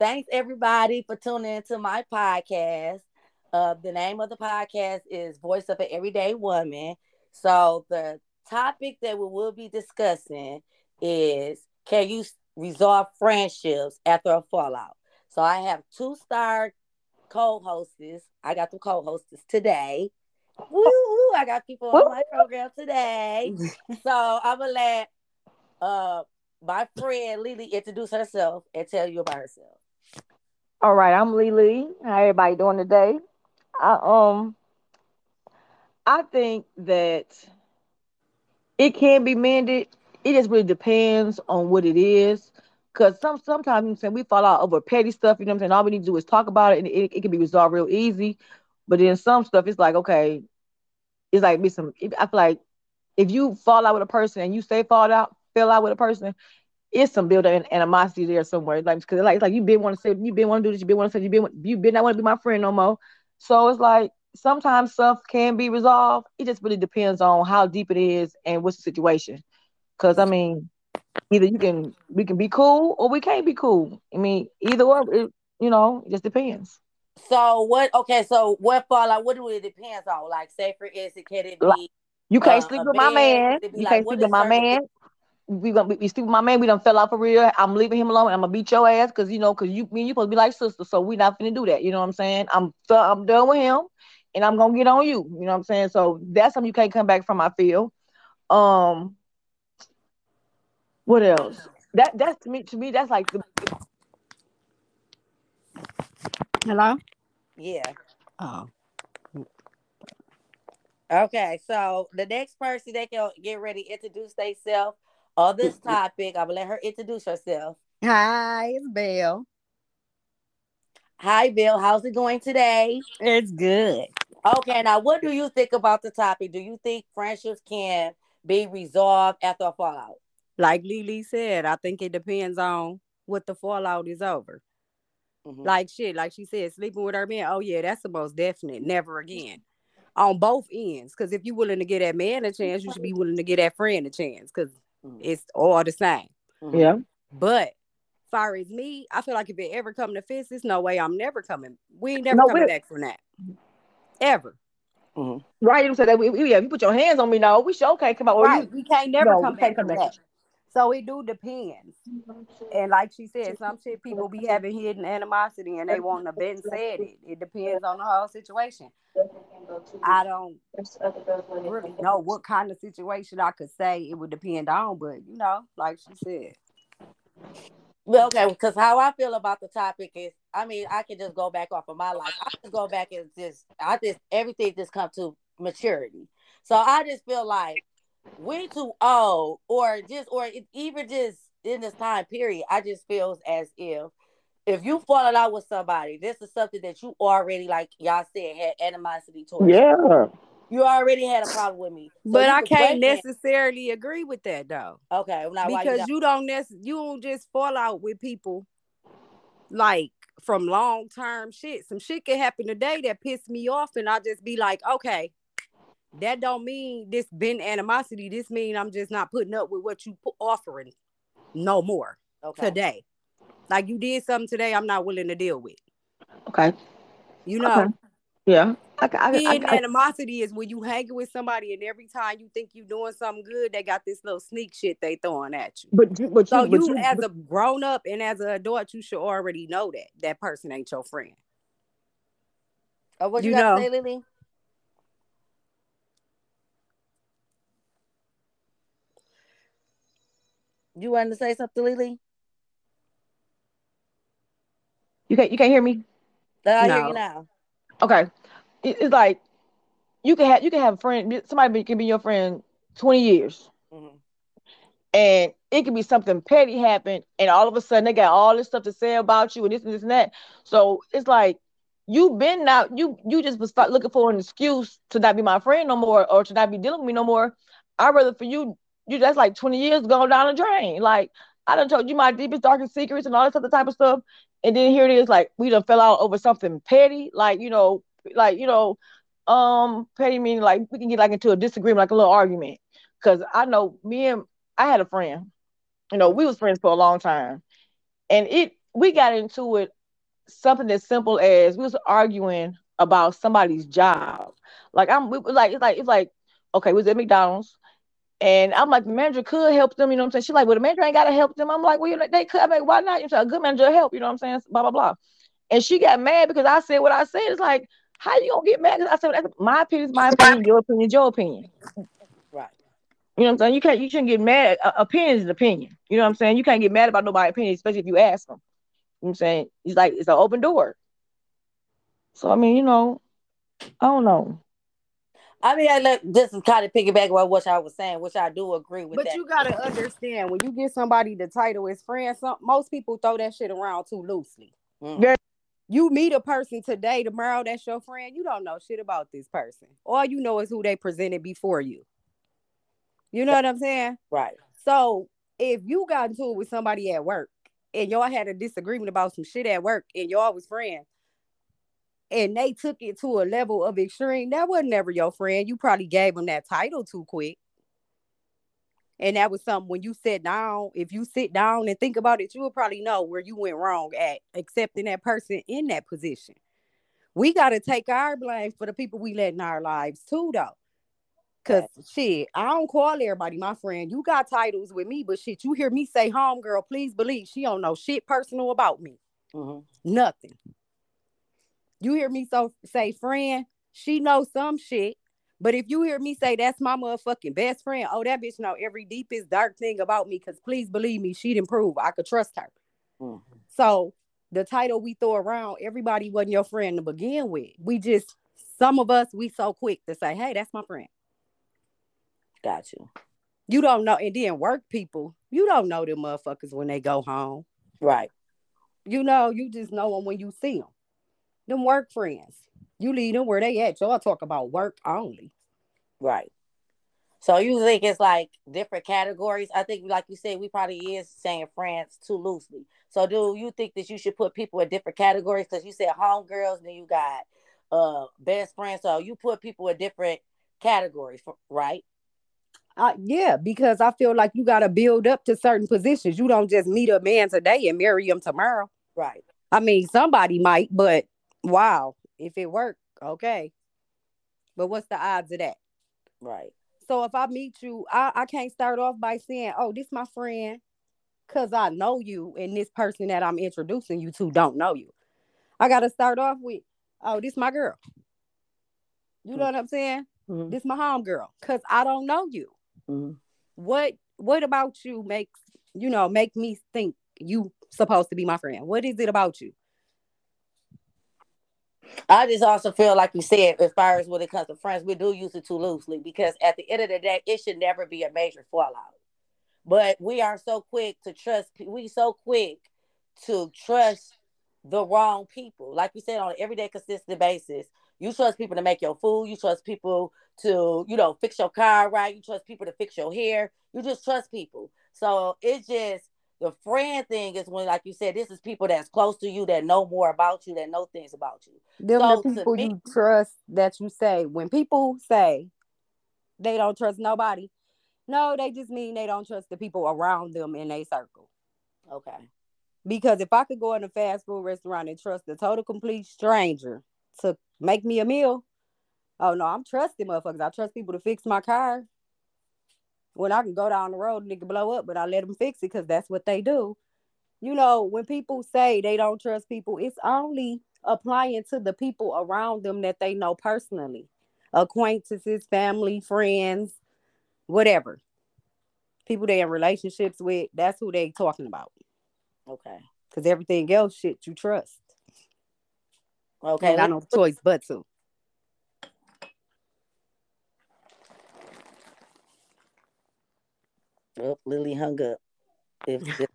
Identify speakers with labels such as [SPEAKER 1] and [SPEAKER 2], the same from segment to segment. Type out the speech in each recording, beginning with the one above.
[SPEAKER 1] thanks everybody for tuning into my podcast. Uh, the name of the podcast is Voice of an Everyday Woman. So the topic that we will be discussing is can you resolve friendships after a fallout? So I have two star co-hosts. I got the co-hosts today. Woo, I got people on my program today. so I'm gonna let uh my friend Lee Lee introduce herself and tell you about herself.
[SPEAKER 2] All right, I'm Lee Lee. How everybody doing today? I um I think that it can be mended. It just really depends on what it is. Cause some sometimes we fall out over petty stuff, you know what I'm saying? All we need to do is talk about it and it, it can be resolved real easy. But then some stuff it's like, okay, it's like be some I feel like if you fall out with a person and you stay fall out, fell out with a person, it's some build up animosity there somewhere. Like because like like you been want to say you been want to do this, you been want to say you been you been not want to be my friend no more. So it's like sometimes stuff can be resolved. It just really depends on how deep it is and what's the situation. Cause I mean, either you can we can be cool or we can't be cool. I mean, either or, it, you know, it just depends.
[SPEAKER 1] So what? Okay, so what fallout? What do it depends on? Like, say for instance, can it be?
[SPEAKER 2] You can't uh, sleep with my man. You like, can't sleep with my man. We gonna be sleep with my man. We don't fell out for real. I'm leaving him alone. I'm gonna beat your ass because you know, because you me you supposed to be like sister, So we not gonna do that. You know what I'm saying? I'm I'm done with him, and I'm gonna get on you. You know what I'm saying? So that's something you can't come back from. I feel. Um. What else? That that's to me. To me, that's like the.
[SPEAKER 3] Hello.
[SPEAKER 1] Yeah.
[SPEAKER 3] Oh.
[SPEAKER 1] Okay, so the next person that can get ready to introduce themselves on this topic, I'm gonna let her introduce herself.
[SPEAKER 3] Hi, it's Bell.
[SPEAKER 1] Hi, Bell. How's it going today?
[SPEAKER 3] It's good.
[SPEAKER 1] Okay, now what do you think about the topic? Do you think friendships can be resolved after a fallout?
[SPEAKER 3] Like Lee Lee said, I think it depends on what the fallout is over. Mm-hmm. Like shit, like she said, sleeping with her man. Oh yeah, that's the most definite. Never again. On both ends, because if you're willing to get that man a chance, you should be willing to get that friend a chance, because. It's all the same.
[SPEAKER 2] Mm-hmm. Yeah.
[SPEAKER 3] But far as me, I feel like if it ever come to fist, there's no way I'm never coming. We ain't never no, coming back from that. Ever.
[SPEAKER 2] Mm-hmm. Right, you said that we, we, yeah, you put your hands on me no, We sure can't come out.
[SPEAKER 3] Right, you, we can't never no, come back from that. So it do depends. And like she said, some shit people be having hidden animosity and they want to been said it. It depends on the whole situation. I don't really know what kind of situation I could say it would depend on, but you know, like she said.
[SPEAKER 1] Well, okay, because how I feel about the topic is, I mean, I can just go back off of my life. I can go back and just, I just everything just come to maturity. So I just feel like we too old, or just, or even just in this time period, I just feels as if if you falling out with somebody, this is something that you already, like y'all said, had animosity towards.
[SPEAKER 2] Yeah.
[SPEAKER 1] You already had a problem with me,
[SPEAKER 3] so but I can't necessarily agree with that though.
[SPEAKER 1] Okay,
[SPEAKER 3] now, because you, you don't necessarily you don't just fall out with people like from long term shit. Some shit can happen today that piss me off, and I just be like, okay, that don't mean this been animosity. This mean I'm just not putting up with what you offering no more okay. today. Like you did something today, I'm not willing to deal with.
[SPEAKER 2] Okay.
[SPEAKER 3] You know. Okay.
[SPEAKER 2] Yeah.
[SPEAKER 3] I, I, Being I, animosity is when you hanging with somebody and every time you think you're doing something good, they got this little sneak shit they throwing at you.
[SPEAKER 2] But, but
[SPEAKER 3] so
[SPEAKER 2] you, but
[SPEAKER 3] you, you as a grown up and as an adult, you should already know that that person ain't your friend.
[SPEAKER 1] Oh, what you, you got to say, Lee Lee? You wanted to say something, Lee Lee?
[SPEAKER 2] You can't. You can't hear me.
[SPEAKER 1] I no. hear you now.
[SPEAKER 2] Okay, it, it's like you can have you can have a friend. Somebody can be your friend twenty years, mm-hmm. and it can be something petty happen, and all of a sudden they got all this stuff to say about you and this and this and that. So it's like you've been out. You you just was start looking for an excuse to not be my friend no more, or to not be dealing with me no more. I'd rather for you you that's like 20 years going down the drain. Like I done told you my deepest, darkest secrets and all this other type of stuff. And then here it is, like we done fell out over something petty, like you know, like you know, um, petty meaning like we can get like into a disagreement, like a little argument. Cause I know me and I had a friend, you know, we was friends for a long time. And it we got into it something as simple as we was arguing about somebody's job. Like I'm we, like it's like it's like okay, was at McDonald's and I'm like the manager could help them, you know what I'm saying? She's like, well, the manager ain't gotta help them. I'm like, well, you know, they could. I mean, why not? You know, a good manager help, you know what I'm saying? Blah blah blah. And she got mad because I said what I said. It's like, how you gonna get mad? Because I said that's my opinion is my opinion, your opinion is your opinion.
[SPEAKER 1] Right.
[SPEAKER 2] You know what I'm saying? You can't you shouldn't get mad. Uh, opinion is an opinion. You know what I'm saying? You can't get mad about nobody's opinion, especially if you ask them. You know what I'm saying? It's like it's an open door. So I mean, you know, I don't know.
[SPEAKER 1] I mean, I look, this is kind of piggyback on what I was saying, which I do agree with.
[SPEAKER 3] But
[SPEAKER 1] that.
[SPEAKER 3] you gotta understand when you give somebody the title as friend, some most people throw that shit around too loosely.
[SPEAKER 1] Mm.
[SPEAKER 2] Yeah.
[SPEAKER 3] You meet a person today, tomorrow, that's your friend. You don't know shit about this person. All you know is who they presented before you. You know what I'm saying?
[SPEAKER 1] right.
[SPEAKER 3] So if you got into it with somebody at work and y'all had a disagreement about some shit at work and y'all was friends, and they took it to a level of extreme, that was never your friend. You probably gave them that title too quick. And that was something when you sit down, if you sit down and think about it, you will probably know where you went wrong at accepting that person in that position. We got to take our blame for the people we let in our lives too, though. Cause shit, I don't call everybody my friend. You got titles with me, but shit, you hear me say, "Home girl, please believe she don't know shit personal about me,
[SPEAKER 1] Mhm.
[SPEAKER 3] nothing." You hear me so say, "Friend," she knows some shit, but if you hear me say that's my motherfucking best friend, oh that bitch know every deepest dark thing about me. Cause please believe me, she'd improve. I could trust her.
[SPEAKER 1] Mhm.
[SPEAKER 3] So the title we throw around, everybody wasn't your friend to begin with. We just some of us we so quick to say, "Hey, that's my friend."
[SPEAKER 1] Got you.
[SPEAKER 3] You don't know, and then work people, you don't know them motherfuckers when they go home.
[SPEAKER 1] Right.
[SPEAKER 3] You know, you just know them when you see them. Them work friends, you leave them where they at. Y'all talk about work only.
[SPEAKER 1] Right. So you think it's like different categories? I think, like you said, we probably is saying friends too loosely. So do you think that you should put people in different categories? Because you said homegirls, then you got uh best friends. So you put people in different categories, right?
[SPEAKER 3] Uh, yeah, because I feel like you got to build up to certain positions. You don't just meet a man today and marry him tomorrow.
[SPEAKER 1] Right.
[SPEAKER 3] I mean, somebody might, but wow, if it worked, okay. But what's the odds of that?
[SPEAKER 1] Right.
[SPEAKER 3] So if I meet you, I, I can't start off by saying, oh, this my friend, because I know you, and this person that I'm introducing you to don't know you. I gotta start off with, oh, this my girl. You know what I'm saying?
[SPEAKER 1] Mhm.
[SPEAKER 3] This my home girl, because I don't know you.
[SPEAKER 1] Mhm.
[SPEAKER 3] What what about you makes you know make me think you supposed to be my friend? What is it about you?
[SPEAKER 1] I just also feel like you said, as far as when it comes to friends, we do use it too loosely because at the end of the day, it should never be a major fallout. But we are so quick to trust. We so quick to trust the wrong people. Like you said, on an everyday consistent basis, you trust people to make your food. You trust people to, you know, fix your car right. You trust people to fix your hair. You just trust people. So it's just the friend thing is when, like you said, this is people that's close to you that know more about you, that know things about you.
[SPEAKER 3] Them
[SPEAKER 1] So,
[SPEAKER 3] the people
[SPEAKER 1] me-
[SPEAKER 3] you trust that you say when people say they don't trust nobody, no, they just mean they don't trust the people around them in a circle.
[SPEAKER 1] Okay.
[SPEAKER 3] Because if I could go in a fast food restaurant and trust a total complete stranger to make me a meal, oh no, I'm trusting motherfuckers. I trust people to fix my car. When I can go down the road and it can blow up, but I let them fix it because that's what they do. You know, when people say they don't trust people, it's only applying to the people around them that they know personally acquaintances, family, friends, whatever. People they're in relationships with, that's who they talking about.
[SPEAKER 1] Okay.
[SPEAKER 3] Because everything else, shit, you trust.
[SPEAKER 1] Okay.
[SPEAKER 3] Ain't got no choice but to.
[SPEAKER 1] Oh, Lee Lee hung up. If, if-.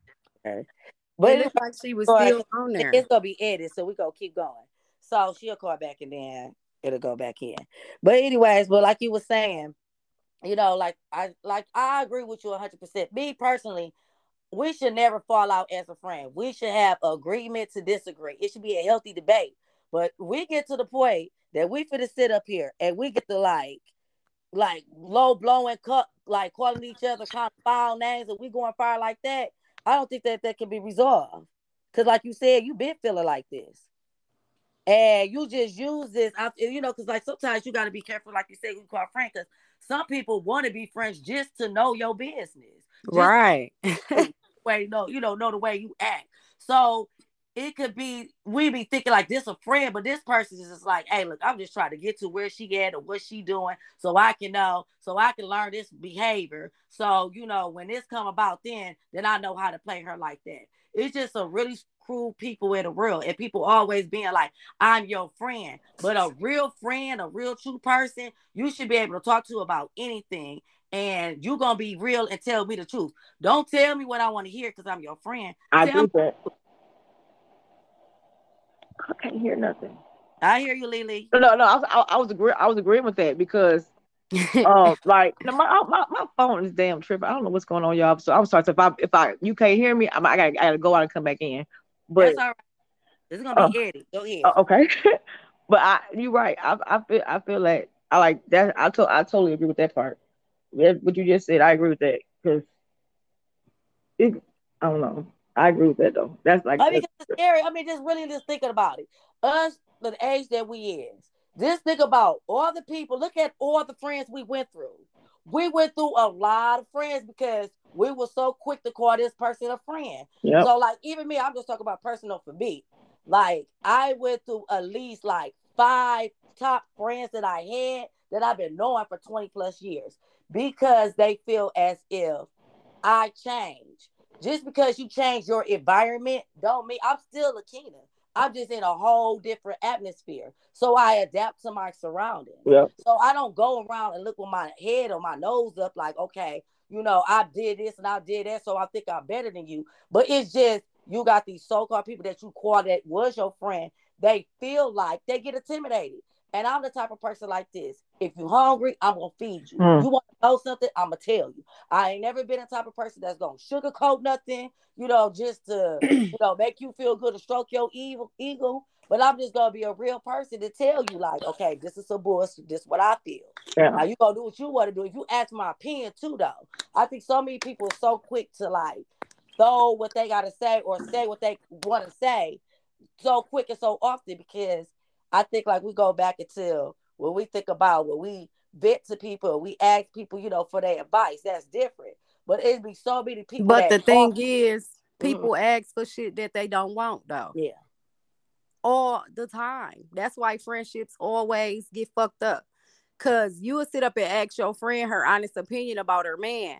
[SPEAKER 3] But it looked like she was still on there.
[SPEAKER 1] it's gonna be edited, so we gonna keep going. So she'll call back and then it'll go back in. But anyways, but like you were saying, you know, like I like I agree with you hundred percent. Me personally, we should never fall out as a friend. We should have agreement to disagree. It should be a healthy debate. But we get to the point that we finna sit up here and we get to like like low blowing cut like calling each other kind of foul names and we going fire like that. I don't think that that can be resolved. Cause like you said, you been feeling like this. And you just use this, you know, because like sometimes you got to be careful, like you said, you call friend, because some people want to be friends just to know your business,
[SPEAKER 3] right?
[SPEAKER 1] way, no, you know, know the way you act. So it could be we be thinking like this a friend, but this person is just like, hey, look, I'm just trying to get to where she at or what she doing, so I can know, so I can learn this behavior. So you know, when this come about, then then I know how to play her like that. It's just a really cruel people in the world, and people always being like, I'm your friend, but a real friend, a real true person, you should be able to talk to about anything. And you're gonna be real and tell me the truth. Don't tell me what I want to hear because I'm your friend.
[SPEAKER 2] I
[SPEAKER 1] tell
[SPEAKER 2] do that. I can't hear nothing.
[SPEAKER 1] I hear you, Lee Lee.
[SPEAKER 2] No, no, no. I was, I, I was agreeing. I was agreeing with that because, um, like, my, my my phone is damn tripping. I don't know what's going on, y'all. So I'm sorry. So if I if I you can't hear me, I'm, I gotta, I gotta go out and come back in. But
[SPEAKER 1] That's all right. This is gonna be uh, Eddie. Go ahead.
[SPEAKER 2] Uh, okay. but I, you're right. I, I feel, I feel like I like that. I to, I totally agree with that part. What you just said, I agree with that because it. I don't know. I agree with that though. That's like
[SPEAKER 1] I mean, it's scary. I mean, just really just thinking about it. Us, the age that we is, just think about all the people. Look at all the friends we went through. We went through a lot of friends because we were so quick to call this person a friend. Yep. So, like, even me, I'm just talking about personal for me. Like, I went through at least like five top friends that I had that I've been knowing for 20 plus years because they feel as if I changed. Just because you change your environment don't mean I'm still Lakina. I'm just in a whole different atmosphere. So I adapt to my surroundings.
[SPEAKER 2] Yeah.
[SPEAKER 1] So I don't go around and look with my head or my nose up like, okay, you know, I did this and I did that, so I think I'm better than you. But it's just you got these so-called people that you call that was your friend. They feel like they get intimidated. And I'm the type of person like this. If you're hungry, I'm gonna feed you. Mm. You want know something, I'm gonna tell you. I ain't never been a type of person that's gonna sugarcoat nothing, you know, just to you know make you feel good to stroke your evil ego. But I'm just gonna be a real person to tell you, like, okay, this is a bullshit. This is what I feel. Yeah. Now you gonna do what you want to do. If you ask my opinion too, though, I think so many people are so quick to like throw what they gotta say or say what they want to say so quick and so often because I think like we go back until when we think about when we vet to people, we ask people, you know, for their advice. That's different. But it'd be so many people.
[SPEAKER 3] But the thing is, people mm-hmm. ask for shit that they don't want, though.
[SPEAKER 1] Yeah.
[SPEAKER 3] All the time. That's why friendships always get fucked up. Cause you will sit up and ask your friend her honest opinion about her man,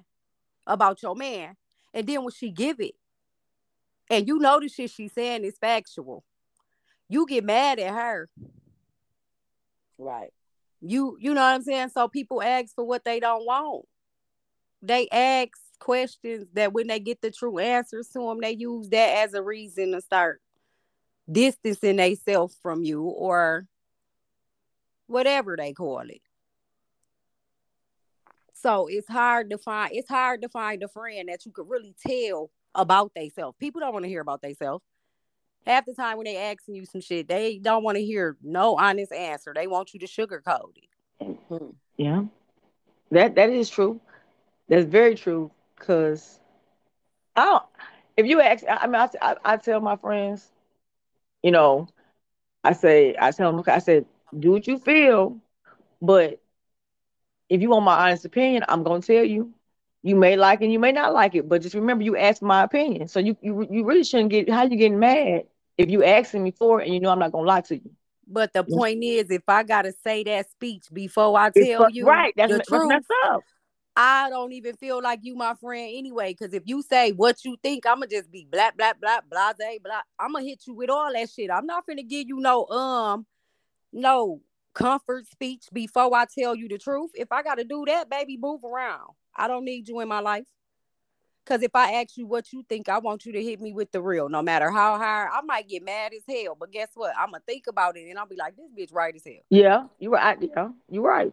[SPEAKER 3] about your man, and then when she give it, and you know the shit she's saying is factual, you get mad at her.
[SPEAKER 1] Right.
[SPEAKER 3] You you know what I'm saying? So people ask for what they don't want. They ask questions that when they get the true answers to them, they use that as a reason to start distancing themselves from you or whatever they call it. So it's hard to find it's hard to find a friend that you could really tell about themselves. People don't want to hear about themselves half the time when they asking you some shit, they don't want to hear no honest answer. They want you to sugarcoat it.
[SPEAKER 2] Mm-hmm. Yeah, that that is true. That's very true. Cause I don't. If you ask, I mean, I, I, I tell my friends, you know, I say, I tell them, I said, do what you feel, but if you want my honest opinion, I'm gonna tell you. You may like it, you may not like it, but just remember, you asked my opinion. So you you, you really shouldn't get how you getting mad if you asking me for it and you know I'm not gonna lie to you.
[SPEAKER 3] But the point is, if I gotta say that speech before I tell you
[SPEAKER 2] right, that's
[SPEAKER 3] the
[SPEAKER 2] truth, messed up.
[SPEAKER 3] I don't even feel like you my friend anyway. Because if you say what you think, I'ma just be blah blah blah blah blah blah. I'ma hit you with all that shit. I'm not gonna give you no um no comfort speech before I tell you the truth. If I gotta do that, baby, move around. I don't need you in my life. Cause if I ask you what you think, I want you to hit me with the real, no matter how hard. I might get mad as hell, but guess what? I'm gonna think about it and I'll be like, this bitch right as hell.
[SPEAKER 2] Yeah, you right. Yeah, you right.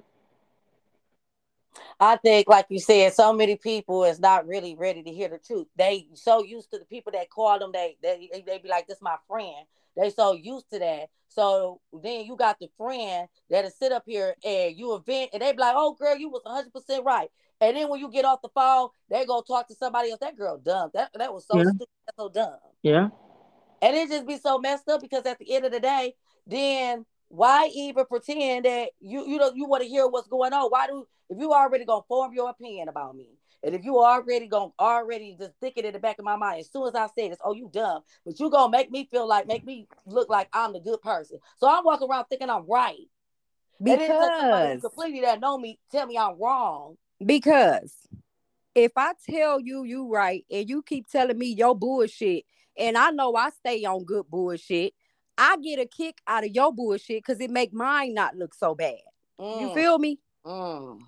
[SPEAKER 1] I think, like you said, so many people is not really ready to hear the truth. They so used to the people that call them, they they they be like, "This my friend." They so used to that. So then you got the friend that'll sit up here and you event, and they be like, "Oh, girl, you was 100 percent right." And then when you get off the phone, they go talk to somebody else. That girl dumb. That that was so yeah. stupid. So dumb.
[SPEAKER 2] Yeah.
[SPEAKER 1] And it just be so messed up because at the end of the day, then why even pretend that you you know you want to hear what's going on? Why do if you already gonna form your opinion about me? And if you already gonna already just thinking in the back of my mind, as soon as I say this, oh, you dumb, but you gonna make me feel like make me look like I'm the good person. So I'm walking around thinking I'm right.
[SPEAKER 3] Because
[SPEAKER 1] completely that know me tell me I'm wrong.
[SPEAKER 3] Because if I tell you you right and you keep telling me your bullshit, and I know I stay on good bullshit, I get a kick out of your bullshit because it make mine not look so bad. Mm. You feel me?
[SPEAKER 1] Mm.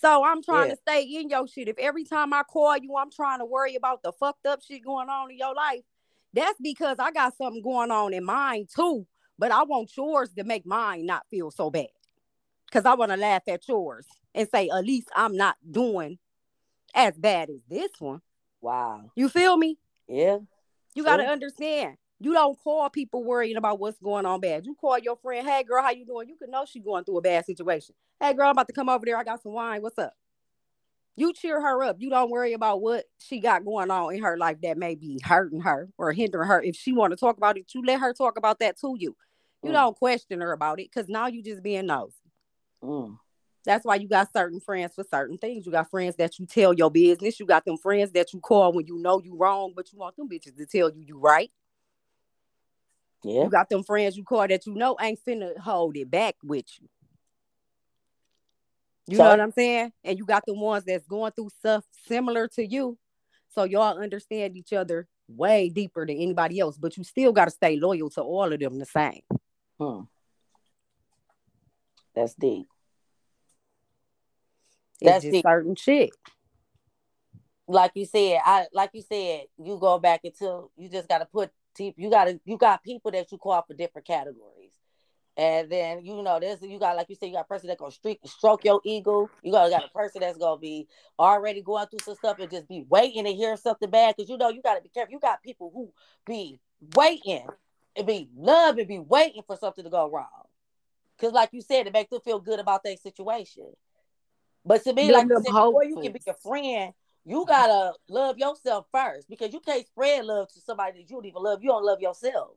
[SPEAKER 3] So I'm trying yeah. to stay in your shit. If every time I call you, I'm trying to worry about the fucked up shit going on in your life, that's because I got something going on in mine too. But I want yours to make mine not feel so bad. Cause I want to laugh at yours and say, at least I'm not doing as bad as this one.
[SPEAKER 1] Wow.
[SPEAKER 3] You feel me?
[SPEAKER 1] Yeah.
[SPEAKER 3] You got to understand. You don't call people worrying about what's going on bad. You call your friend, hey girl, how you doing? You can know she's going through a bad situation. Hey girl, I'm about to come over there. I got some wine. What's up? You cheer her up. You don't worry about what she got going on in her life that may be hurting her or hindering her. If she want to talk about it, you let her talk about that to you. You mm. don't question her about it because now you just being nosy.
[SPEAKER 1] Mm.
[SPEAKER 3] That's why you got certain friends for certain things. You got friends that you tell your business. You got them friends that you call when you know you wrong, but you want them bitches to tell you you right.
[SPEAKER 1] Yeah.
[SPEAKER 3] You got them friends you call that you know ain't finna hold it back with you. You so, know what I'm saying? And you got the ones that's going through stuff similar to you. So y'all understand each other way deeper than anybody else, but you still got to stay loyal to all of them the same.
[SPEAKER 1] Hmm. That's deep.
[SPEAKER 3] It's That's deep. certain shit.
[SPEAKER 1] Like you said, I like you said, you go back until you just got to put you got to you got people that you call for different categories. And then you know, there's you got like you said, you got a person that gonna streak, stroke your ego. You got got a person that's gonna be already going through some stuff and just be waiting to hear something bad. Cause you know you gotta be careful. You got people who be waiting and be love and be waiting for something to go wrong. Cause like you said, it makes them feel good about their situation. But to me, like you said, before you can be a friend, you gotta love yourself first because you can't spread love to somebody that you don't even love. You don't love yourself.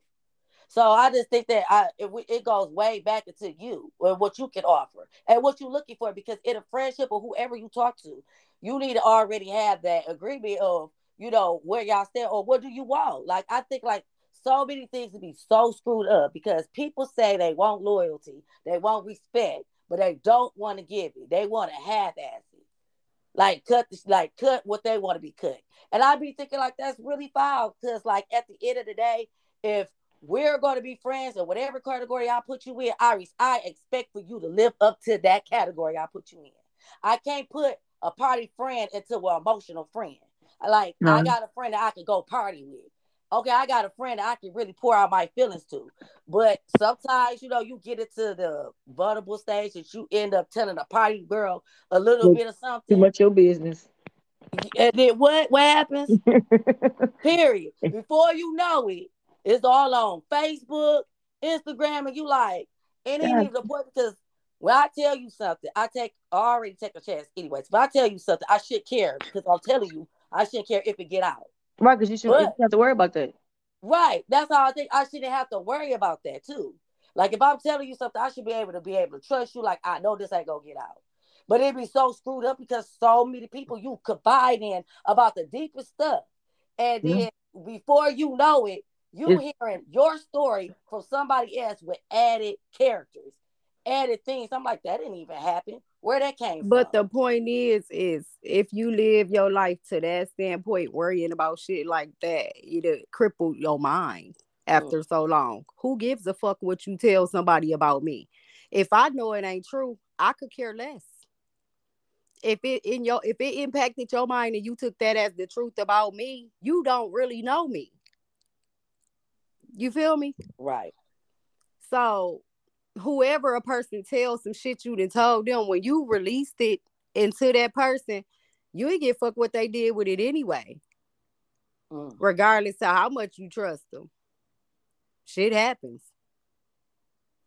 [SPEAKER 1] So I just think that I it, it goes way back into you or what you can offer and what you're looking for. Because in a friendship or whoever you talk to, you need to already have that agreement of you know where y'all stand or what do you want. Like I think like so many things to be so screwed up because people say they want loyalty, they want respect, but they don't want to give it. They want to half ass it. Like cut this, like cut what they want to be cut. And I be thinking like that's really foul because like at the end of the day, if we're going to be friends or whatever category I put you in, Iris, I expect for you to live up to that category I put you in. I can't put a party friend into an emotional friend. Like no. I got a friend that I can go party with okay, I got a friend that I can really pour out my feelings to. But sometimes, you know, you get it to the vulnerable stage that you end up telling a party girl a little bit of something.
[SPEAKER 2] Too much your business.
[SPEAKER 1] And then what what happens? Period. Before you know it, it's all on Facebook, Instagram, and you like, and even the point because when I tell you something, I take I already take a chance anyways. But I tell you something, I should care because I'm telling you, I shouldn't care if it get out.
[SPEAKER 2] Right, because you shouldn't have to worry about that.
[SPEAKER 1] Right. That's how I think I shouldn't have to worry about that too. Like if I'm telling you something, I should be able to be able to trust you. Like I know this ain't gonna get out. But it'd be so screwed up because so many people you confide in about the deepest stuff. And then mm-hmm. before you know it, you hearing your story from somebody else with added characters, added things. I'm like, that didn't even happen where that came
[SPEAKER 3] but
[SPEAKER 1] from.
[SPEAKER 3] the point is is if you live your life to that standpoint worrying about shit like that it'll cripple your mind after mm. so long. Who gives a fuck what you tell somebody about me? If i know it ain't true i could care less. If it in your if it impacted your mind and you took that as the truth about me you don't really know me. You feel me?
[SPEAKER 1] Right.
[SPEAKER 3] So whoever a person tells some shit you done told them when you released it into that person, you ain't get fuck what they did with it anyway. Mm. Regardless of how much you trust them. Shit happens.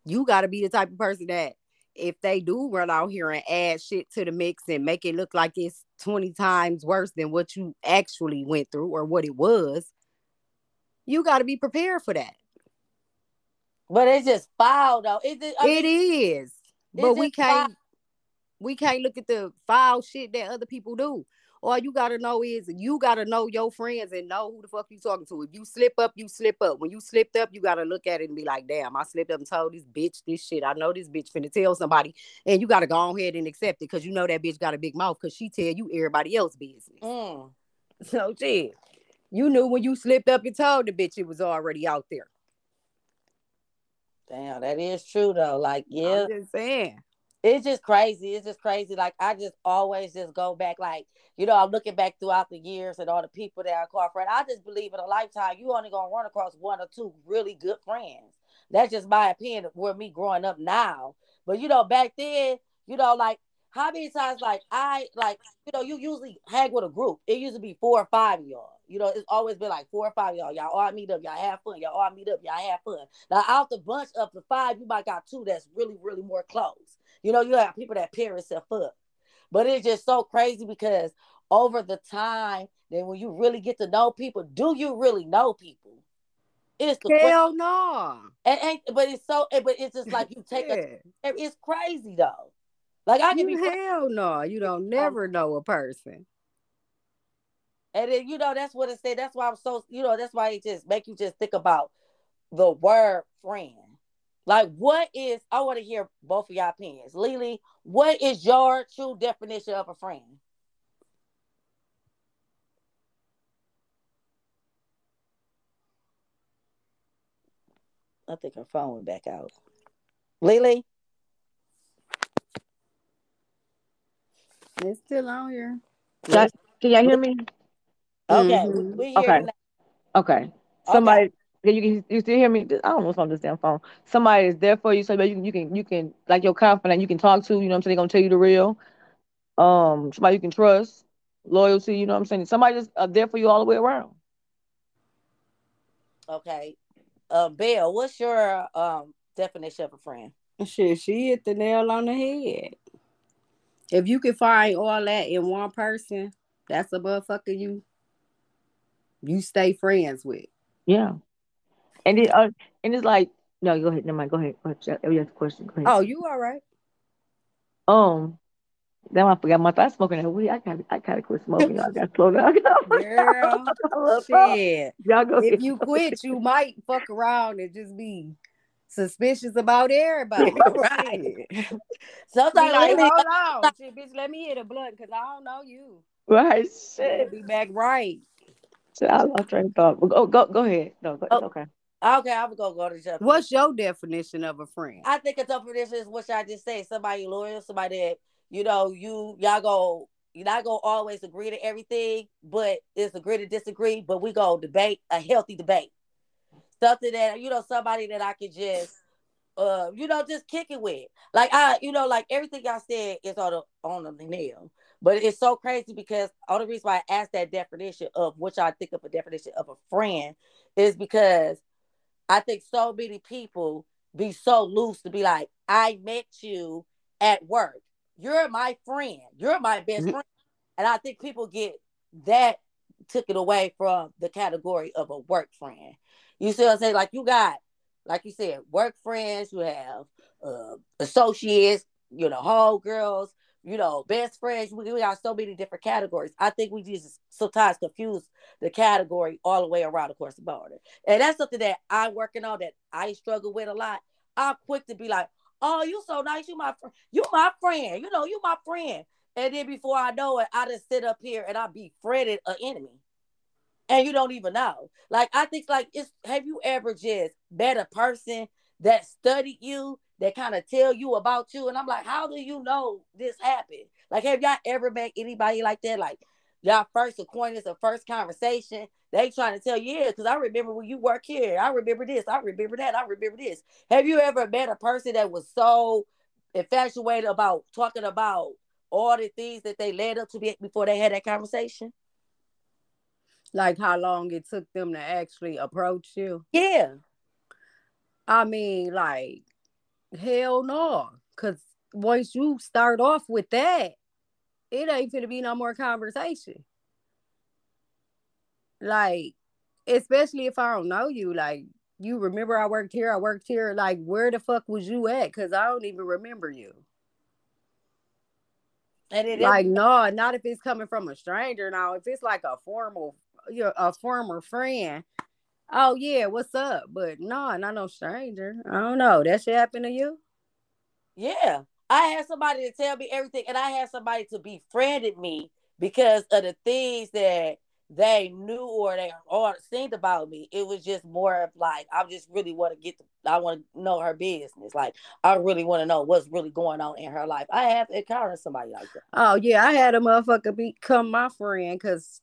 [SPEAKER 3] You gotta be the type of person that if they do run out here and add shit to the mix and make it look like it's 20 times worse than what you actually went through or what it was, You got to be prepared for that.
[SPEAKER 1] But it's just foul though. Is it? I mean,
[SPEAKER 3] is, but we can't. We can't look at the foul shit that other people do. All you gotta know is you gotta know your friends and know who the fuck you talking to. If you slip up, you slip up. When you slipped up, you gotta look at it and be like, damn, I slipped up and told this bitch this shit. I know this bitch finna tell somebody. And you gotta go ahead and accept it because you know that bitch got a big mouth because she tell you everybody else business.
[SPEAKER 1] Mm.
[SPEAKER 3] So shit. You knew when you slipped up and told the bitch it was already out there.
[SPEAKER 1] Damn, that is true though. Like, yeah,
[SPEAKER 3] I'm just saying.
[SPEAKER 1] it's just crazy. It's just crazy. Like I just always just go back, like, you know, I'm looking back throughout the years and all the people that I call friend. I just believe in a lifetime, you only gonna run across one or two really good friends. That's just my opinion for me growing up now. But you know, back then, you know, like how many times like I like, you know, you usually hang with a group. It used to be four or five of y'all. You know, it's always been like four or five of y'all. Y'all all meet up, y'all have fun. Y'all all meet up, y'all have fun. Now out the bunch of the five, you might got two that's really, really more close. You know, you have people that pair itself up. But it's just so crazy because over the time, then when you really get to know people, do you really know people? It's the question.
[SPEAKER 3] Hell no.
[SPEAKER 1] And, and but it's so but it's just like you take a it's crazy though. Like I can be
[SPEAKER 3] You hell no. You don't oh. never know a person.
[SPEAKER 1] And then you know that's what it said. That's why I'm so you know, that's why it just make you just think about the word friend. Like what is I want to hear both of y'all opinions. Lee Lee, what is your true definition of a friend? I think her phone went back out. Lee Lee?
[SPEAKER 3] It's still on here.
[SPEAKER 2] Can can y'all hear me?
[SPEAKER 1] Okay, we,
[SPEAKER 3] Mhm.
[SPEAKER 1] we
[SPEAKER 2] Okay.
[SPEAKER 1] now.
[SPEAKER 2] Okay. Somebody, can you can you still hear me? I don't know what's on this damn phone. Somebody is there for you, so that you can you can you can like you're confident, you can talk to. You know what I'm saying? They're gonna tell you the real. Um, somebody you can trust, loyalty. You know what I'm saying? Somebody just uh, there for you all the way around.
[SPEAKER 1] Okay. Uh Bell, what's your um definition of a friend?
[SPEAKER 3] Shit, she hit the nail on the head. If you can find all that in one person, that's a motherfucker you you stay friends with.
[SPEAKER 2] Yeah. And it uh, and it's like no, go ahead. Never mind. Go ahead. Go ahead. Oh, you have a question. Go ahead.
[SPEAKER 3] Oh, you all right?
[SPEAKER 2] Um, then I forgot my thought smoking that weed. I got I gotta quit smoking. I gotta slow down.
[SPEAKER 3] Girl, shit.
[SPEAKER 2] Y'all go
[SPEAKER 3] If
[SPEAKER 2] ahead.
[SPEAKER 3] you quit, you might fuck around and just be suspicious about everybody.
[SPEAKER 1] Right.
[SPEAKER 3] Shit.
[SPEAKER 1] Sometimes
[SPEAKER 3] like,
[SPEAKER 1] Lee Lee,
[SPEAKER 3] hold on, shit, bitch, let me hit a blunt because I don't know you.
[SPEAKER 2] Right,
[SPEAKER 3] Better
[SPEAKER 2] shit.
[SPEAKER 3] Be back right.
[SPEAKER 2] Shit I lost train of thought. Go, go, go ahead. No, go,
[SPEAKER 1] Oh.
[SPEAKER 2] okay.
[SPEAKER 1] okay, I'm gonna go to Jeff.
[SPEAKER 3] What's your definition of a friend?
[SPEAKER 1] I think a definition is what I just say. Somebody loyal, somebody that you know, you y'all go you're not gonna always agree to everything, but it's agree to disagree. But we go debate a healthy debate, something that you know, somebody that I could just, uh, you know, just kick it with. Like I, you know, like everything y'all said is on the on the nail. But it's so crazy because all the reason why I asked that definition of what y'all think of a definition of a friend is because I think so many people be so loose to be like, I met you at work. You're my friend. You're my best
[SPEAKER 3] Mhm.
[SPEAKER 1] friend. And I think people get that took it away from the category of a work friend. You see what I'm saying? Like you got, like you said, work friends, you have uh associates, you know, whole girls, you know, best friends. We, we got so many different categories. I think we just sometimes confuse the category all the way around across the border. And that's something that I'm working on that I struggle with a lot. I'm quick to be like, oh, you so nice. You my friend. You my friend. You know, you my friend. And then before I know it, I just sit up here and I befriended an enemy. And you don't even know. Like I think like it's have you ever just met a person that studied you, that kind of tell you about you? And I'm like, how do you know this happened? Like, have y'all ever met anybody like that? Like y'all first acquaintance or first conversation, they trying to tell you, yeah, because I remember when you work here. I remember this. I remember that. I remember this. Have you ever met a person that was so infatuated about talking about all the things that they led up to be before they had that conversation?
[SPEAKER 3] Like how long it took them to actually approach you?
[SPEAKER 1] Yeah.
[SPEAKER 3] I mean, like, hell no. Cause once you start off with that, it ain't gonna be no more conversation. Like, especially if I don't know you. Like you remember I worked here, I worked here. Like where the fuck was you at? Cause I don't even remember you.
[SPEAKER 1] And it
[SPEAKER 3] like no, not if it's coming from a stranger. Now, if it's like a formal, you know, a former friend. Oh yeah, what's up? But no, not no stranger. I don't know. That shit happened to you?
[SPEAKER 1] Yeah, I had somebody to tell me everything, and I had somebody to befriended me because of the things that they knew or they or seen about me. It was just more of like I just really want to get. The, I want to know her business. Like I really want to know what's really going on in her life. I have encountered somebody like that.
[SPEAKER 3] Oh yeah, I had a motherfucker become my friend because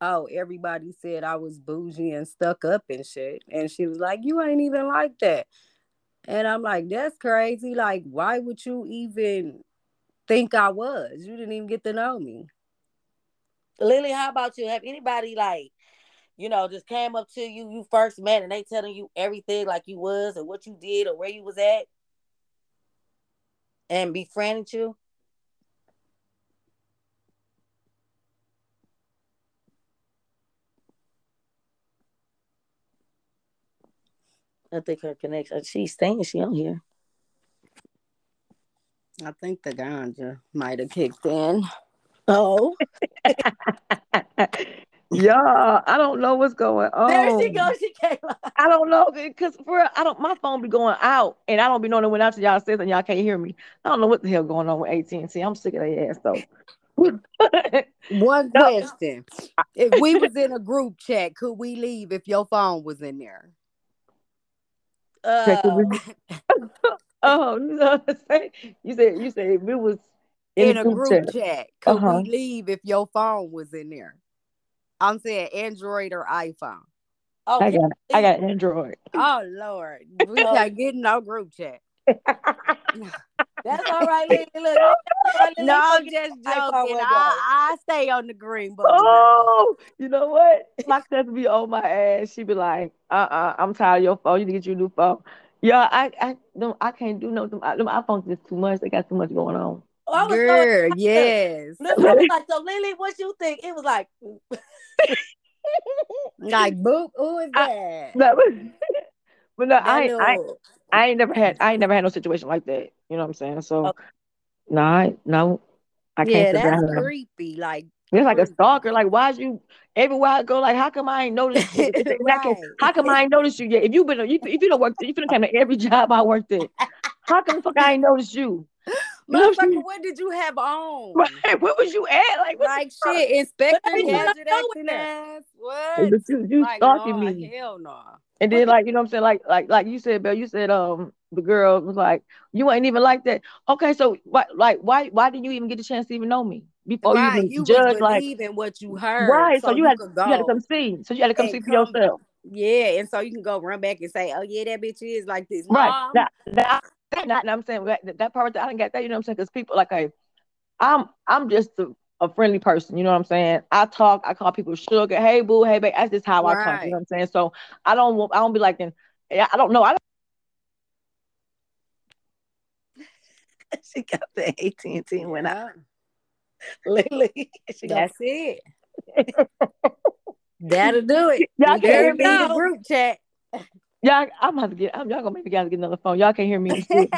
[SPEAKER 3] oh everybody said I was bougie and stuck up and shit, and she was like, "You ain't even like that," and I'm like, "That's crazy. Like, why would you even?" think I was. You didn't even get to know me.
[SPEAKER 1] Lee Lee, how about you? Have anybody like, you know, just came up to you, you first met, and they telling you everything like you was or what you did or where you was at, and befriended you? I think her connection. She's staying. She on here.
[SPEAKER 3] I think the ganja might have kicked in.
[SPEAKER 1] Oh.
[SPEAKER 2] yeah, I don't know what's going on.
[SPEAKER 1] There she goes. She came
[SPEAKER 2] out. I don't know because for I don't my phone be going out and I don't be knowing it went out to y'all says and y'all can't hear me. I don't know what the hell going on with AT&T. I'm sick of their ass though.
[SPEAKER 3] One question. if we was in a group chat, could we leave if your phone was in there?
[SPEAKER 1] Uh,
[SPEAKER 2] oh no! You said you said it was
[SPEAKER 3] in, in a group, chat. chat. Could uh-huh. we leave if your phone was in there? I'm saying Android or iPhone.
[SPEAKER 2] Oh, I got I got Android.
[SPEAKER 3] Oh Lord, we can't get no group chat.
[SPEAKER 1] That's all right, Lee Lee. Look,
[SPEAKER 3] no, I'm just joking. I, I stay on the green button.
[SPEAKER 2] Oh, you know what? My cousin be on my ass. She be like, "Uh, uh-uh, uh, i am tired of your phone. You need to get you a new phone." Yeah, I, I, no, I can't do no. Them, them iPhones is too much. They got too much going on.
[SPEAKER 3] Oh, Girl, so yes.
[SPEAKER 1] I was like, so Lee Lee, what you think? It was like,
[SPEAKER 3] like boop. Who is that?
[SPEAKER 2] I, but no, I, I, I ain't never had, I ain't never had no situation like that. You know what I'm saying? So, okay. no, I, no, I
[SPEAKER 3] can't. Yeah, that's creepy. Like,
[SPEAKER 2] it's like a stalker. Like, why'd you everywhere I go? Like, how come I ain't noticed you? right. How come I ain't noticed you yet? If you been, if you don't work, if you been come to every job I worked at, how come the fuck I ain't noticed you?
[SPEAKER 3] Motherfucker, what did you have on?
[SPEAKER 2] Right, where was you at? Like,
[SPEAKER 3] like shit, Inspector Gadget acting ass. What?
[SPEAKER 2] But you, you
[SPEAKER 3] like,
[SPEAKER 2] stalking
[SPEAKER 3] no,
[SPEAKER 2] me.
[SPEAKER 3] Hell no.
[SPEAKER 2] And then, like, you know what I'm saying? Like, like, like you said, Bell, you said, um, the girl was like, you ain't even like that. Okay, so why, like, why, why didn't you even get a chance to even know me before
[SPEAKER 3] right,
[SPEAKER 2] you even
[SPEAKER 3] you
[SPEAKER 2] judge?
[SPEAKER 3] like,
[SPEAKER 2] even
[SPEAKER 3] what you heard,
[SPEAKER 2] right? So,
[SPEAKER 3] so
[SPEAKER 2] you,
[SPEAKER 3] you
[SPEAKER 2] had,
[SPEAKER 3] you
[SPEAKER 2] had to come see. So you had to come see for yourself.
[SPEAKER 3] Yeah, and so you can go run back and say, "Oh yeah, that bitch is like this."
[SPEAKER 2] Right. Now, now, not, I'm saying that, that part I didn't get that. You know what I'm saying? Because people like I, I'm I'm just a, friendly person. You know what I'm saying? I talk. I call people sugar. Hey boo. Hey babe. That's just how right. I talk. You know what I'm saying? So I don't I don't be like, I don't know. I don't.
[SPEAKER 1] she got the AT and T went out. Lee Lee,
[SPEAKER 3] that's it. That'll do it.
[SPEAKER 2] Y'all
[SPEAKER 3] can hear me. Group chat.
[SPEAKER 2] Y'all, I'm gonna to get. I'm, y'all gonna make me guys get another phone. Y'all can't hear me. can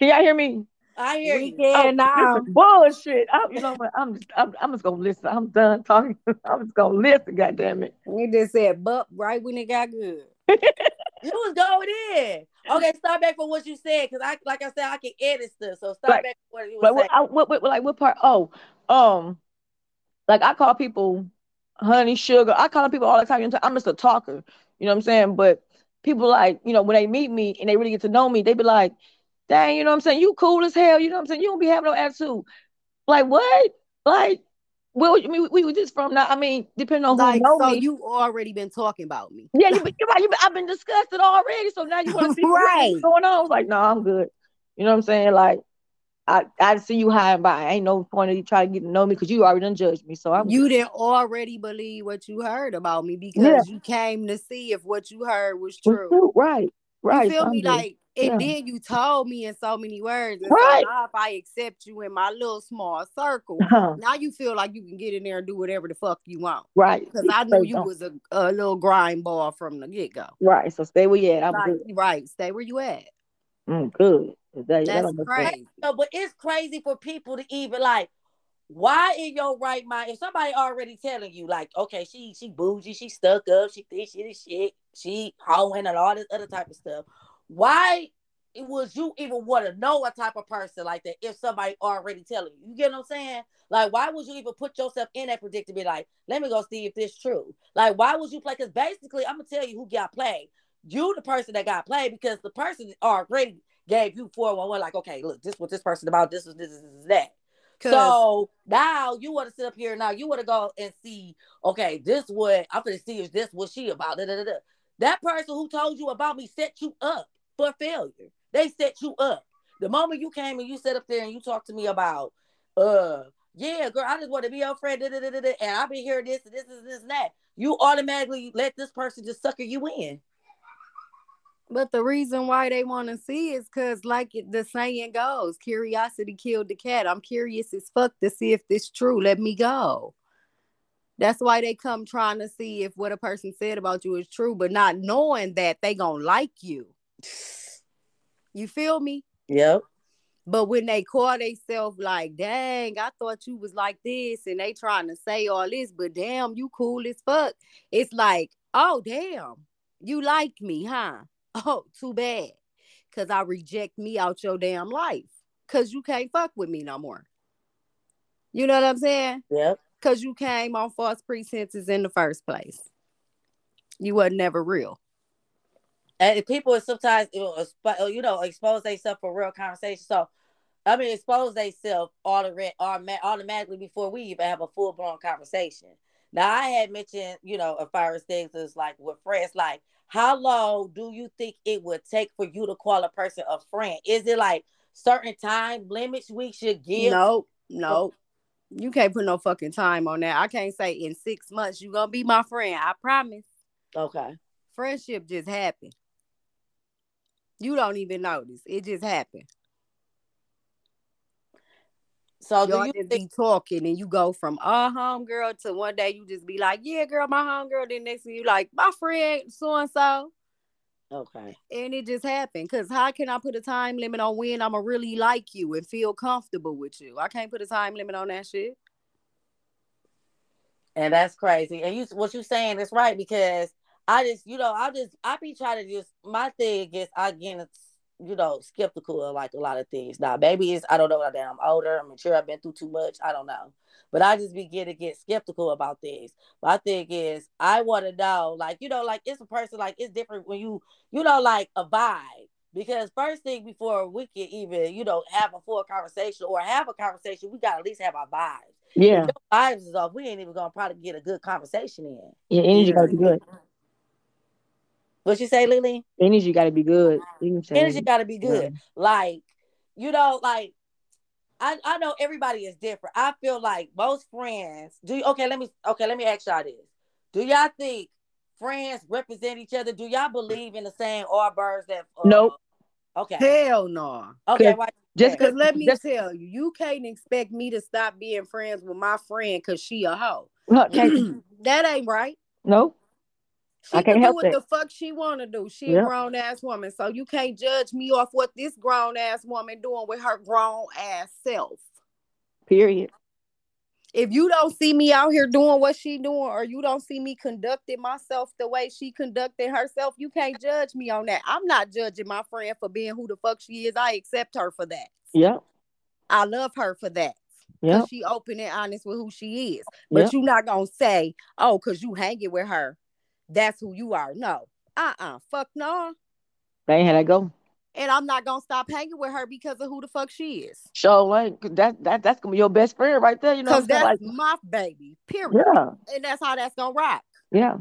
[SPEAKER 2] y'all hear me?
[SPEAKER 1] I hear
[SPEAKER 3] we
[SPEAKER 1] you.
[SPEAKER 3] Can oh, now.
[SPEAKER 2] Bullshit. I, you know what? I'm just. I'm, I'm, just gonna listen. I'm done talking. I'm just gonna listen. God damn it.
[SPEAKER 3] We just said, "But right when it got good."
[SPEAKER 1] you was going in. Okay, start back from what you said, because I, like I said, I can edit stuff. So start back from what you were saying. What,
[SPEAKER 2] what, what, like what part? Oh, um, like I call people honey, sugar. I call people all the time. You know, I'm just a talker. You know what I'm saying? But people like, you know, when they meet me and they really get to know me, they be like, dang, you know what I'm saying? You cool as hell. You know what I'm saying? You don't be having no attitude. Like what? Like, well, I mean, we were just from now. I mean, depending on like, who know
[SPEAKER 3] so
[SPEAKER 2] me.
[SPEAKER 3] you already been talking about me.
[SPEAKER 2] Yeah, you, you're right. You, I've been discussing already. So now you want to see
[SPEAKER 3] right.
[SPEAKER 2] what's going on? I was like, no, I'm good. You know what I'm saying? Like, I I see you high and by. Ain't no point of you trying to get to know me because you already done judged me. So I'm
[SPEAKER 3] you didn't already believe what you heard about me because yeah. you came to see if what you heard was true.
[SPEAKER 2] Right, right.
[SPEAKER 3] You feel me? Like And
[SPEAKER 2] Yeah.
[SPEAKER 3] then you told me in so many words. And
[SPEAKER 2] Right.
[SPEAKER 3] so now if I accept you in my little small circle,
[SPEAKER 2] Huh.
[SPEAKER 3] now you feel like you can get in there and do whatever the fuck you want.
[SPEAKER 2] Right.
[SPEAKER 3] Because I knew you
[SPEAKER 2] on-
[SPEAKER 3] was a, a little grind ball from the get go.
[SPEAKER 2] Right. So stay where you at. I'm
[SPEAKER 3] Right,
[SPEAKER 2] good.
[SPEAKER 3] right. Stay where you at.
[SPEAKER 2] Mm, good. That, that
[SPEAKER 3] That's
[SPEAKER 2] don't
[SPEAKER 3] crazy.
[SPEAKER 1] No, but it's crazy for people to even like. Why in your right mind? If somebody already telling you, like, okay, she she bougie, she stuck up, she thinks she the shit, she hoeing and all this other type of stuff. Why would you even want to know a type of person like that if somebody already telling you? You get what I'm saying? Like, why would you even put yourself in that predicament? Like, let me go see if this true. Like, why would you play? Because basically, I'm gonna tell you who got played. You the person that got played because the person already gave you 411, like, okay, look, this what this person about, this is this is this is that. So now you want to sit up here now. You want to go and see, okay, this what I'm gonna see is this what she about. Da, da, da. That person who told you about me set you up for failure. They set you up. The moment you came and you sat up there and you talked to me about, uh, yeah, girl, I just want to be your friend, da, da, da, and I've been hearing this and this and this and that. You automatically let this person just sucker you in.
[SPEAKER 3] But the reason why they want to see is because, like the saying goes, curiosity killed the cat. I'm curious as fuck to see if this true. Let me go. That's why they come trying to see if what a person said about you is true, but not knowing that they gonna like you. You feel me?
[SPEAKER 1] Yep.
[SPEAKER 3] But when they call themselves like, dang, I thought you was like this, and they trying to say all this, but damn, you cool as fuck. It's like, oh damn, you like me, huh? Oh, too bad. Cause I reject me out your damn life. Cause you can't fuck with me no more. You know what I'm saying?
[SPEAKER 1] Yep.
[SPEAKER 3] Cause you came on false pretenses in the first place. You wasn't never real.
[SPEAKER 1] And people sometimes you know, expo- you know expose themselves for real conversation. So I mean, expose themselves automatically before we even have a full blown conversation. Now I had mentioned, you know, as far as things is like with friends, like how long do you think it would take for you to call a person a friend? Is it like certain time limits we should give?
[SPEAKER 3] Nope, nope. You can't put no fucking time on that. I can't say in six months you gonna be my friend. I promise.
[SPEAKER 1] Okay.
[SPEAKER 3] Friendship just happened. You don't even notice. It just happened.
[SPEAKER 1] So
[SPEAKER 3] Y'all
[SPEAKER 1] you
[SPEAKER 3] just
[SPEAKER 1] think
[SPEAKER 3] be talking and you go from uh, a home girl to one day you just be like, Yeah, girl, my home girl. Then next thing you like, my friend so and so.
[SPEAKER 1] okay.
[SPEAKER 3] And it just happened. Cause how can I put a time limit on when I'ma really like you and feel comfortable with you? I can't put a time limit on that shit.
[SPEAKER 1] And that's crazy. And you what you saying is right because I just, you know, I just I be trying to just my thing is I get you know, skeptical of like a lot of things. Now, maybe it's I don't know that I'm older, I'm mature, I've been through too much. I don't know. But I just begin to get skeptical about things. My thing is I want to know, like, you know, like it's a person like it's different when you, you know, like a vibe. Because first thing before we can even, you know, have a full conversation or have a conversation, we gotta at least have our vibes.
[SPEAKER 2] Yeah.
[SPEAKER 1] If vibes is off, we ain't even gonna probably get a good conversation in.
[SPEAKER 2] Yeah. Energy gotta be good.
[SPEAKER 1] What you say, Lee Lee?
[SPEAKER 2] Energy gotta be good. You know what I'm saying?
[SPEAKER 1] Energy gotta be good. Like, you know, like I, I know everybody is different. I feel like most friends do okay, let me okay, let me ask y'all this. Do y'all think friends represent each other? Do y'all believe in the same all birds that uh,
[SPEAKER 2] Nope.
[SPEAKER 1] Okay.
[SPEAKER 3] Hell no.
[SPEAKER 1] Okay, why
[SPEAKER 2] Just
[SPEAKER 3] Cause
[SPEAKER 2] cause
[SPEAKER 3] let me
[SPEAKER 2] just,
[SPEAKER 3] tell you, you can't expect me to stop being friends with my friend cause she a hoe.
[SPEAKER 2] Look,
[SPEAKER 3] that ain't right.
[SPEAKER 2] no.
[SPEAKER 3] She
[SPEAKER 2] I can't
[SPEAKER 3] can do
[SPEAKER 2] help
[SPEAKER 3] what
[SPEAKER 2] that.
[SPEAKER 3] the fuck she wanna do. She
[SPEAKER 2] Yeah.
[SPEAKER 3] a grown ass woman. So you can't judge me off what this grown ass woman doing with her grown ass self.
[SPEAKER 2] Period.
[SPEAKER 3] If you don't see me out here doing what she doing, or you don't see me conducting myself the way she conducted herself, you can't judge me on that. I'm not judging my friend for being who the fuck she is. I accept her for that.
[SPEAKER 2] Yep.
[SPEAKER 3] I love her for that.
[SPEAKER 2] Yep.
[SPEAKER 3] she open and honest with who she is. But
[SPEAKER 2] Yep.
[SPEAKER 3] you not gonna say, oh, cause you hanging with her, that's who you are. No. Uh-uh. Fuck no.
[SPEAKER 2] That ain't how that go.
[SPEAKER 3] And I'm not gonna stop hanging with her because of who the fuck she is.
[SPEAKER 2] So like that that that's gonna be your best friend right there. You know
[SPEAKER 3] Because that's
[SPEAKER 2] saying?
[SPEAKER 3] my baby. Period.
[SPEAKER 2] Yeah.
[SPEAKER 3] And that's how that's gonna rock.
[SPEAKER 2] Yeah.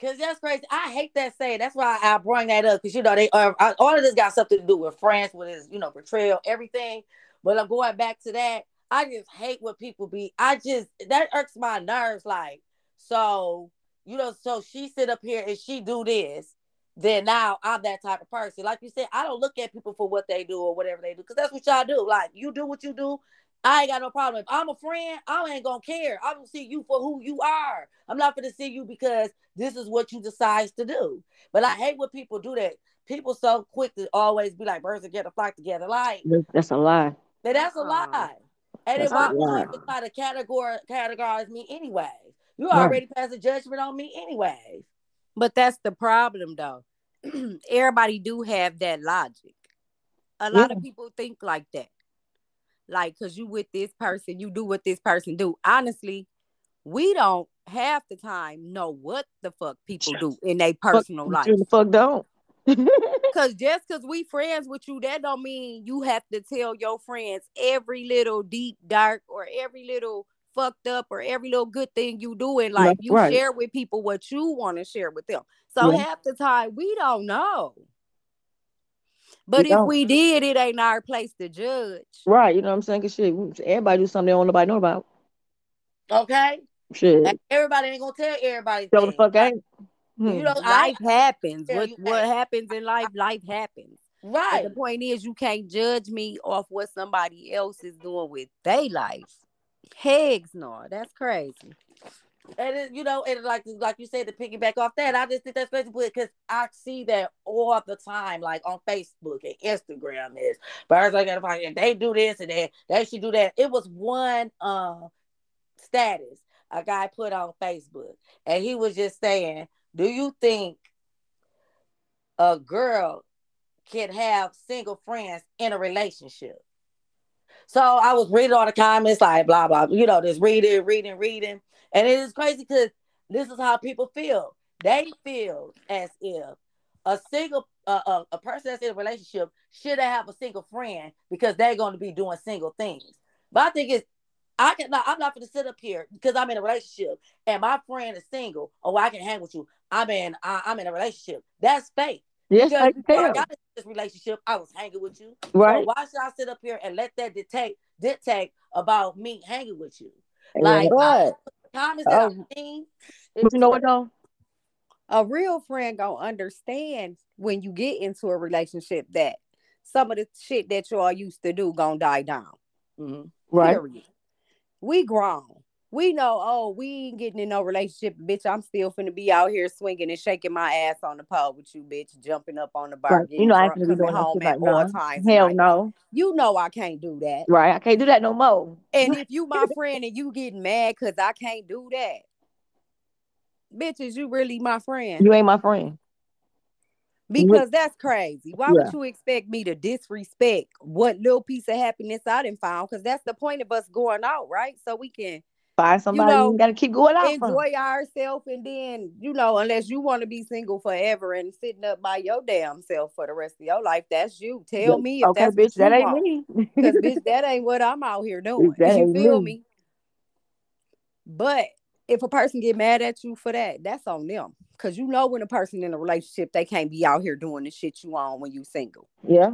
[SPEAKER 1] Cause that's crazy. I hate that saying. That's why I bring that up. Cause you know they uh, are all of this got something to do with France, with his you know betrayal, everything. But I'm going back to that. I just hate what people be. I just that irks my nerves. Like so, you know. So she sit up here and she do this, then now I'm that type of person. Like you said, I don't look at people for what they do or whatever they do, because that's what y'all do. Like you do what you do. I ain't got no problem. If I'm a friend, I ain't gonna care. I'm gonna see you for who you are. I'm not gonna see you because this is what you decide to do. But I hate when people do that. People so quick to always be like birds and get a flock together. Like
[SPEAKER 2] That's a lie.
[SPEAKER 1] that- that's a lie. And then
[SPEAKER 2] That's
[SPEAKER 1] why
[SPEAKER 2] a
[SPEAKER 1] would you try to categorize categorize me anyway? You
[SPEAKER 2] Right.
[SPEAKER 1] already passed a judgment on me anyway.
[SPEAKER 3] But that's the problem though. Everybody do have that logic. A lot of people think like that. Like, cause you with this person, you do what this person do. Honestly, we don't half the time know what the fuck people do in their personal
[SPEAKER 2] Fuck,
[SPEAKER 3] life.
[SPEAKER 2] you the fuck don't.
[SPEAKER 3] Cause just cause we friends with you, that don't mean you have to tell your friends every little deep dark or every little fucked up or every little good thing you do in life.
[SPEAKER 2] Right,
[SPEAKER 3] You
[SPEAKER 2] right.
[SPEAKER 3] share with people what you want to share with them. So
[SPEAKER 2] Yeah.
[SPEAKER 3] half the time we don't know. But
[SPEAKER 2] We
[SPEAKER 3] if
[SPEAKER 2] don't.
[SPEAKER 3] we did, it ain't our place to judge.
[SPEAKER 2] right, you know what I'm saying? Cause shit, everybody do something they don't nobody know about.
[SPEAKER 1] Okay?
[SPEAKER 2] Shit.
[SPEAKER 1] And everybody ain't gonna tell everybody.
[SPEAKER 2] So the fuck
[SPEAKER 1] Like,
[SPEAKER 2] ain't. Hmm.
[SPEAKER 1] You know, I
[SPEAKER 3] Life happens.
[SPEAKER 1] tell
[SPEAKER 3] What what happens in life, life happens. But
[SPEAKER 1] right.
[SPEAKER 3] the point is, you can't judge me off what somebody else is doing with their life. Hegs, no, that's crazy.
[SPEAKER 1] And it, you know, and like like you said, to piggyback off that, I just think that's basically because I see that all the time, like on Facebook and Instagram. Is birds like that, and they do this and they they should do that. It was one um status a guy put on Facebook, and he was just saying, "Do you think a girl can have single friends in a relationship?" So I was reading all the comments, like blah blah, you know, just reading, reading, reading. And it is crazy because this is how people feel. They feel as if a single uh, a, a person that's in a relationship should have a single friend because they're going to be doing single things. But I think it's I can not I'm not going to sit up here because I'm in a relationship and my friend is single. Oh, I can hang with you. I'm in I, I'm in a relationship. That's fake.
[SPEAKER 2] Yes,
[SPEAKER 1] Because
[SPEAKER 2] I can
[SPEAKER 1] before I got into this relationship, I was hanging with you.
[SPEAKER 2] Right.
[SPEAKER 1] So why should I sit up here and let that dictate dictate about me hanging with you? Like
[SPEAKER 3] But
[SPEAKER 1] comments that I've
[SPEAKER 2] Oh.
[SPEAKER 1] seen.
[SPEAKER 2] but you know what though?
[SPEAKER 3] a real friend gonna understand when you get into a relationship that some of the shit that y'all used to do gonna die down.
[SPEAKER 1] Mhm.
[SPEAKER 2] Right.
[SPEAKER 3] Period. We grown. We know, oh, we ain't getting in no relationship, bitch. I'm still finna be out here swinging and shaking my ass on the pole with you, bitch, jumping up on the bar,
[SPEAKER 2] Right. You know I gonna be doing
[SPEAKER 3] home at
[SPEAKER 2] like
[SPEAKER 3] all
[SPEAKER 2] that.
[SPEAKER 3] times.
[SPEAKER 2] Hell
[SPEAKER 3] tonight.
[SPEAKER 2] no.
[SPEAKER 3] You know I can't do that.
[SPEAKER 2] Right. I can't do that no more.
[SPEAKER 3] And if you my friend and you getting mad because I can't do that, bitch, is you really my friend?
[SPEAKER 2] You ain't my friend.
[SPEAKER 3] Because that's crazy. Why would you expect me to disrespect what little piece of happiness I didn't found? Because that's the point of us going out, right? So we can
[SPEAKER 2] Find somebody you,
[SPEAKER 3] know,
[SPEAKER 2] gotta keep going out
[SPEAKER 3] enjoy ourselves and then, you know, unless you want to be single forever and sitting up by your damn self for the rest of your life, that's you. Tell me if
[SPEAKER 2] okay,
[SPEAKER 3] that's
[SPEAKER 2] bitch,
[SPEAKER 3] you
[SPEAKER 2] that ain't
[SPEAKER 3] want.
[SPEAKER 2] me.
[SPEAKER 3] Because bitch, that ain't what I'm out here doing.
[SPEAKER 2] That
[SPEAKER 3] you feel
[SPEAKER 2] me.
[SPEAKER 3] me? But if a person get mad at you for that, that's on them. Cause you know when a person in a relationship, they can't be out here doing the shit you on when you single.
[SPEAKER 2] yeah.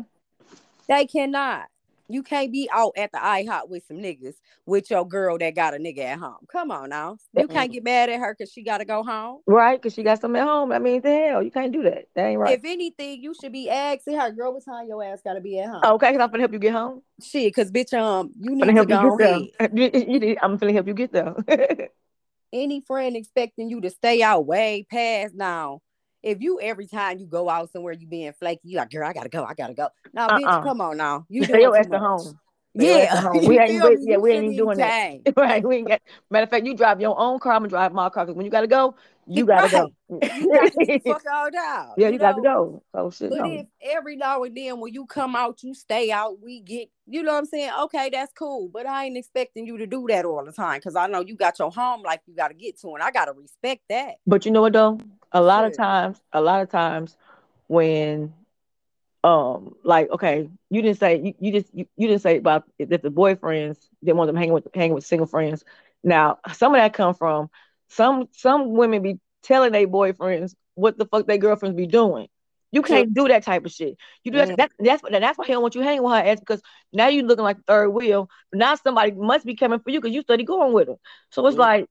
[SPEAKER 3] They cannot. You can't be out at the IHOP with some niggas with your girl that got a nigga at home. Come on now. You can't get mad at her because she gotta go home.
[SPEAKER 2] Right, because she got something at home. I mean, the hell, you can't do that. That ain't right.
[SPEAKER 3] If anything, you should be asking her, girl, what time your ass gotta be at home?
[SPEAKER 2] okay, because I'm gonna help you get home.
[SPEAKER 3] Shit, cause bitch, um, you need
[SPEAKER 2] gonna help
[SPEAKER 3] go
[SPEAKER 2] you
[SPEAKER 3] ahead.
[SPEAKER 2] You- I'm gonna help you get there.
[SPEAKER 3] any friend expecting you to stay out way past now. If you every time you go out somewhere you being flaky, you like, girl, I gotta go, I gotta go. Now,
[SPEAKER 2] Uh-uh.
[SPEAKER 3] bitch, come on now. You
[SPEAKER 2] Stay your ass at home. Stay your ass
[SPEAKER 3] Yeah,
[SPEAKER 2] at home.
[SPEAKER 3] you
[SPEAKER 2] We ain't,
[SPEAKER 3] feel
[SPEAKER 2] we, yeah, we ain't
[SPEAKER 3] shouldn't
[SPEAKER 2] even doing that. Right, we ain't got. Matter of fact, you drive your own car. I'm gonna drive my car. Cause when you gotta go, you gotta go.
[SPEAKER 3] You got to fuck out down.
[SPEAKER 2] yeah,
[SPEAKER 3] you
[SPEAKER 2] you got to go. Oh shit,
[SPEAKER 3] But
[SPEAKER 2] no.
[SPEAKER 3] if every now and then when you come out, you stay out, we get, you know what I'm saying? Okay, that's cool. But I ain't expecting you to do that all the time because I know you got your home like you got to get to, and I got to respect that.
[SPEAKER 2] But you know what though? A lot of times, a lot of times when um like okay, you didn't say you, you just you, you didn't say about if the boyfriends didn't want them hanging with hanging with single friends. Now, some of that come from some some women be telling their boyfriends what the fuck their girlfriends be doing. You can't do that type of shit. You do that,
[SPEAKER 3] Mm.
[SPEAKER 2] that that's what that's why he don't want you hanging with her ass because now you looking like third wheel. Now somebody must be coming for you because you study going with her. So it's like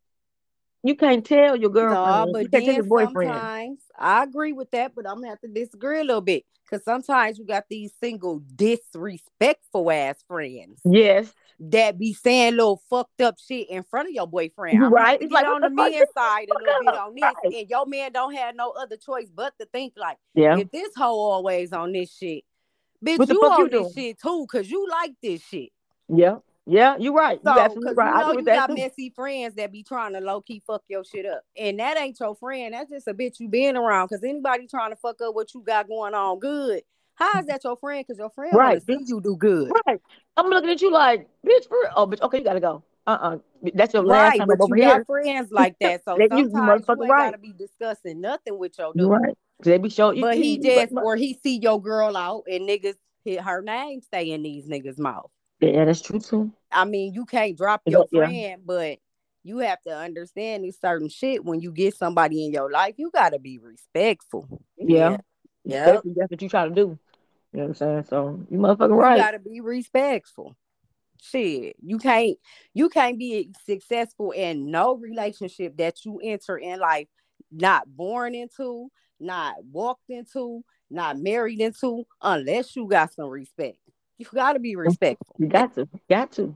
[SPEAKER 2] you can't tell your girlfriend.
[SPEAKER 3] No,
[SPEAKER 2] you can't tell your boyfriend.
[SPEAKER 3] sometimes I agree with that, but I'm gonna have to disagree a little bit because sometimes you got these single disrespectful ass friends
[SPEAKER 2] Yes.
[SPEAKER 3] that be saying little fucked up shit in front of your boyfriend. I'm
[SPEAKER 2] Right. It's like,
[SPEAKER 3] on the
[SPEAKER 2] the
[SPEAKER 3] men's side a little bit on this,
[SPEAKER 2] Right.
[SPEAKER 3] and your man don't have no other choice but to think like,
[SPEAKER 2] Yeah.
[SPEAKER 3] if this hoe always on this shit, bitch,
[SPEAKER 2] What
[SPEAKER 3] you
[SPEAKER 2] fuck you
[SPEAKER 3] this
[SPEAKER 2] doing?
[SPEAKER 3] shit too, cause you like this shit.
[SPEAKER 2] Yeah. Yeah. You're right.
[SPEAKER 3] So,
[SPEAKER 2] You're absolutely right.
[SPEAKER 3] you
[SPEAKER 2] I
[SPEAKER 3] know you
[SPEAKER 2] that
[SPEAKER 3] got
[SPEAKER 2] too.
[SPEAKER 3] messy friends that be trying to low key fuck your shit up, and that ain't your friend. That's just a bitch you being around. Cause anybody trying to fuck up what you got going on good, how is that your friend? Cause your friend
[SPEAKER 2] Right,
[SPEAKER 3] see you do good.
[SPEAKER 2] Right. I'm looking at you like, bitch, for. Oh, bitch, okay, you gotta go. Uh-uh. That's your last
[SPEAKER 3] Right,
[SPEAKER 2] time
[SPEAKER 3] but
[SPEAKER 2] over
[SPEAKER 3] you
[SPEAKER 2] here.
[SPEAKER 3] got friends like that, so
[SPEAKER 2] Then you- you
[SPEAKER 3] sometimes you, ain't
[SPEAKER 2] right.
[SPEAKER 3] gotta be discussing nothing with your dude.
[SPEAKER 2] right. They be showing you.
[SPEAKER 3] But he
[SPEAKER 2] you-
[SPEAKER 3] just
[SPEAKER 2] but-
[SPEAKER 3] or he see your girl out and niggas hit her name stay in these niggas' mouth.
[SPEAKER 2] Yeah, that's true too.
[SPEAKER 3] I mean, you can't drop your
[SPEAKER 2] yeah.
[SPEAKER 3] friend, but you have to understand this certain shit when you get somebody in your life. You gotta be respectful.
[SPEAKER 2] Yeah.
[SPEAKER 1] Yeah.
[SPEAKER 2] That's what you try to do. You know what I'm saying? So you motherfucking right.
[SPEAKER 3] You gotta be respectful. Shit, you can't you can't be successful in no relationship that you enter in life not born into, not walked into, not married into, unless you got some respect. You gotta be respectful.
[SPEAKER 2] You got to. Got to.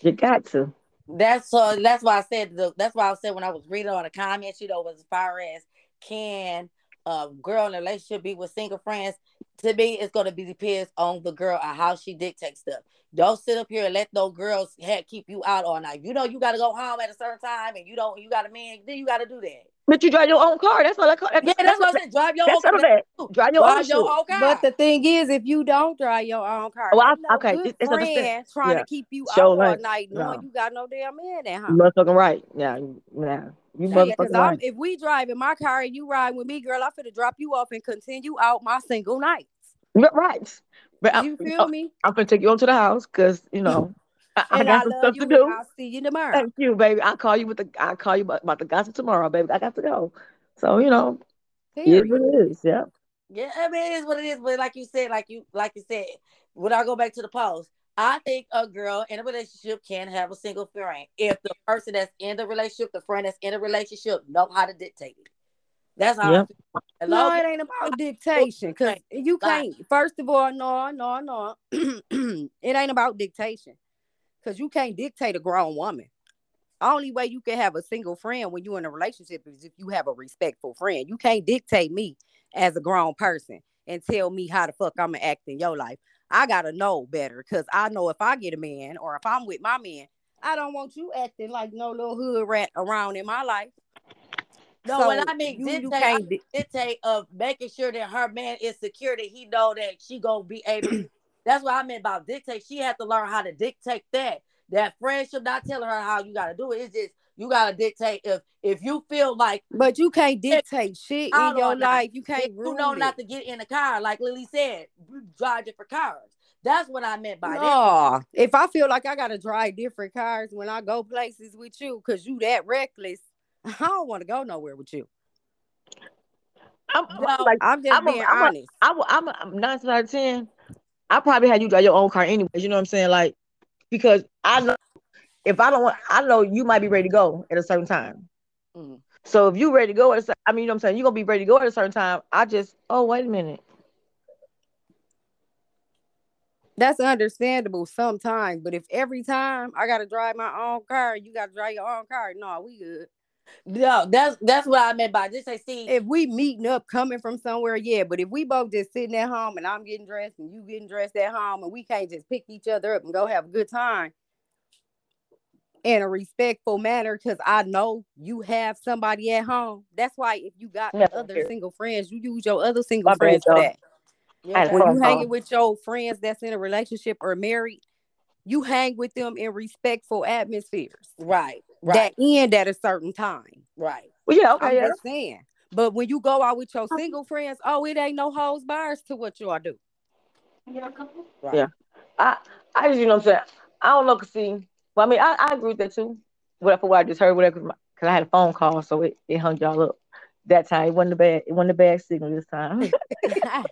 [SPEAKER 2] You got to.
[SPEAKER 1] That's so. That's why I said. The, that's why I said when I was reading on the comments, you know, was as far as can a girl in a relationship be with single friends? To me, it's going to be depends on the girl and how she dictates stuff. Don't sit up here and let those girls heck keep you out all night. You know, you got to go home at a certain time, and you don't. You got a man. Then you got to do that.
[SPEAKER 2] But you drive your own car. That's all I call.
[SPEAKER 1] Yeah, that's what I said. Drive your
[SPEAKER 2] That's
[SPEAKER 1] own car.
[SPEAKER 2] bad. Drive your own
[SPEAKER 1] Drive
[SPEAKER 2] shit.
[SPEAKER 1] your own car.
[SPEAKER 3] But the thing is, if you don't drive your own car,
[SPEAKER 2] Well, I-
[SPEAKER 3] ain't no
[SPEAKER 2] okay,
[SPEAKER 3] good
[SPEAKER 2] it- it's understand-
[SPEAKER 3] friend trying
[SPEAKER 2] yeah.
[SPEAKER 3] to keep you
[SPEAKER 2] Show
[SPEAKER 3] out all night knowing
[SPEAKER 2] no.
[SPEAKER 3] you got no damn man at
[SPEAKER 2] You
[SPEAKER 3] home.
[SPEAKER 2] motherfucking right. Yeah. you- Yeah. You
[SPEAKER 3] Yeah, because
[SPEAKER 2] motherfucking
[SPEAKER 3] I'm
[SPEAKER 2] right.
[SPEAKER 3] if we drive in my car and you ride with me, girl, I'm finna drop you off and continue out my single nights.
[SPEAKER 2] You're right. But I'm,
[SPEAKER 3] You feel uh, me?
[SPEAKER 2] I'm gonna take you on to the house because you know I, I
[SPEAKER 3] And I,
[SPEAKER 2] got some
[SPEAKER 3] love
[SPEAKER 2] stuff
[SPEAKER 3] you.
[SPEAKER 2] to do.
[SPEAKER 3] I'll see you tomorrow.
[SPEAKER 2] Thank you, baby. I'll call you with the I'll call you about, about the gossip tomorrow, baby. I got to go. So, you know, it is
[SPEAKER 3] Period.
[SPEAKER 2] what it is. Yeah.
[SPEAKER 1] Yeah, I mean, it is what it is. But like you said, like you like you said, when I go back to the post, I think a girl in a relationship can have a single friend if the person that's in the relationship, the friend that's in the relationship, know how to dictate it. That's how.
[SPEAKER 2] Yeah.
[SPEAKER 1] I feel.
[SPEAKER 3] No, it ain't about dictation. Cause you can't. First of all, no, no, no. it ain't about dictation. Cause you can't dictate a grown woman. Only way you can have a single friend when you're in a relationship is if you have a respectful friend. You can't dictate me as a grown person and tell me how the fuck I'm gonna act in your life. I gotta know better because I know if I get a man or if I'm with my man, I don't want you acting like no little hood rat around in my life.
[SPEAKER 1] No, when I mean
[SPEAKER 3] you, you
[SPEAKER 1] dictate, I
[SPEAKER 3] can't di-
[SPEAKER 1] dictate of making sure that her man is secure, that he know that she gonna be able. That's what I meant about dictate. She had to learn how to dictate that. That friendship, not telling her how you gotta do it. It's just you gotta dictate if if you feel like
[SPEAKER 3] But you can't dictate shit in your
[SPEAKER 1] on
[SPEAKER 3] life. You can't
[SPEAKER 1] if you know
[SPEAKER 3] it.
[SPEAKER 1] not to get in the car, like Lee Lee said, you drive different cars. That's what I meant by that.
[SPEAKER 3] If I feel like I gotta drive different cars when I go places with you, cause you that reckless, I don't want to go nowhere with you.
[SPEAKER 2] I'm,
[SPEAKER 1] No,
[SPEAKER 2] like
[SPEAKER 3] I'm just
[SPEAKER 2] I'm a-
[SPEAKER 3] being
[SPEAKER 2] I'm a-
[SPEAKER 3] honest.
[SPEAKER 2] I will, I'm, I'm nine out of ten. I probably had you drive your own car anyways. You know what I'm saying? Like because I know if I don't want, I know you might be ready to go at a certain time.
[SPEAKER 1] Mm.
[SPEAKER 2] So if you ready to go at a cer- I mean, you know what I'm saying? You're gonna be ready to go at a certain time. I just, oh wait a minute.
[SPEAKER 3] That's understandable sometimes, but if every time I gotta drive my own car, you gotta drive your own car. No, we good.
[SPEAKER 1] No, that's that's what I meant by just say. See,
[SPEAKER 3] If we meeting up coming from somewhere, yeah. But if we both just sitting at home and I'm getting dressed and you getting dressed at home and we can't just pick each other up and go have a good time in a respectful manner, because I know you have somebody at home. That's why if you got
[SPEAKER 2] Yeah,
[SPEAKER 3] other
[SPEAKER 2] here.
[SPEAKER 3] single friends, you use your other single
[SPEAKER 2] My
[SPEAKER 3] friends for that.
[SPEAKER 1] yeah,
[SPEAKER 3] When you
[SPEAKER 2] call.
[SPEAKER 3] hanging with your friends that's in a relationship or married, you hang with them in respectful atmospheres
[SPEAKER 1] right, right,
[SPEAKER 3] that end at a certain time.
[SPEAKER 1] right.
[SPEAKER 2] Well, yeah,
[SPEAKER 3] I'm
[SPEAKER 2] okay, yeah.
[SPEAKER 3] just saying. But when you go out with your um, single friends, oh, it ain't no hoes bars to what y'all do.
[SPEAKER 1] right.
[SPEAKER 2] Yeah. I, I just, you know what I'm saying? I don't know, cause see, well, I mean, I, I agree with that too. Whatever what I just heard, whatever, cause, I had a phone call, so it, it hung y'all up. That time, it wasn't a bad, it wasn't a bad signal this time.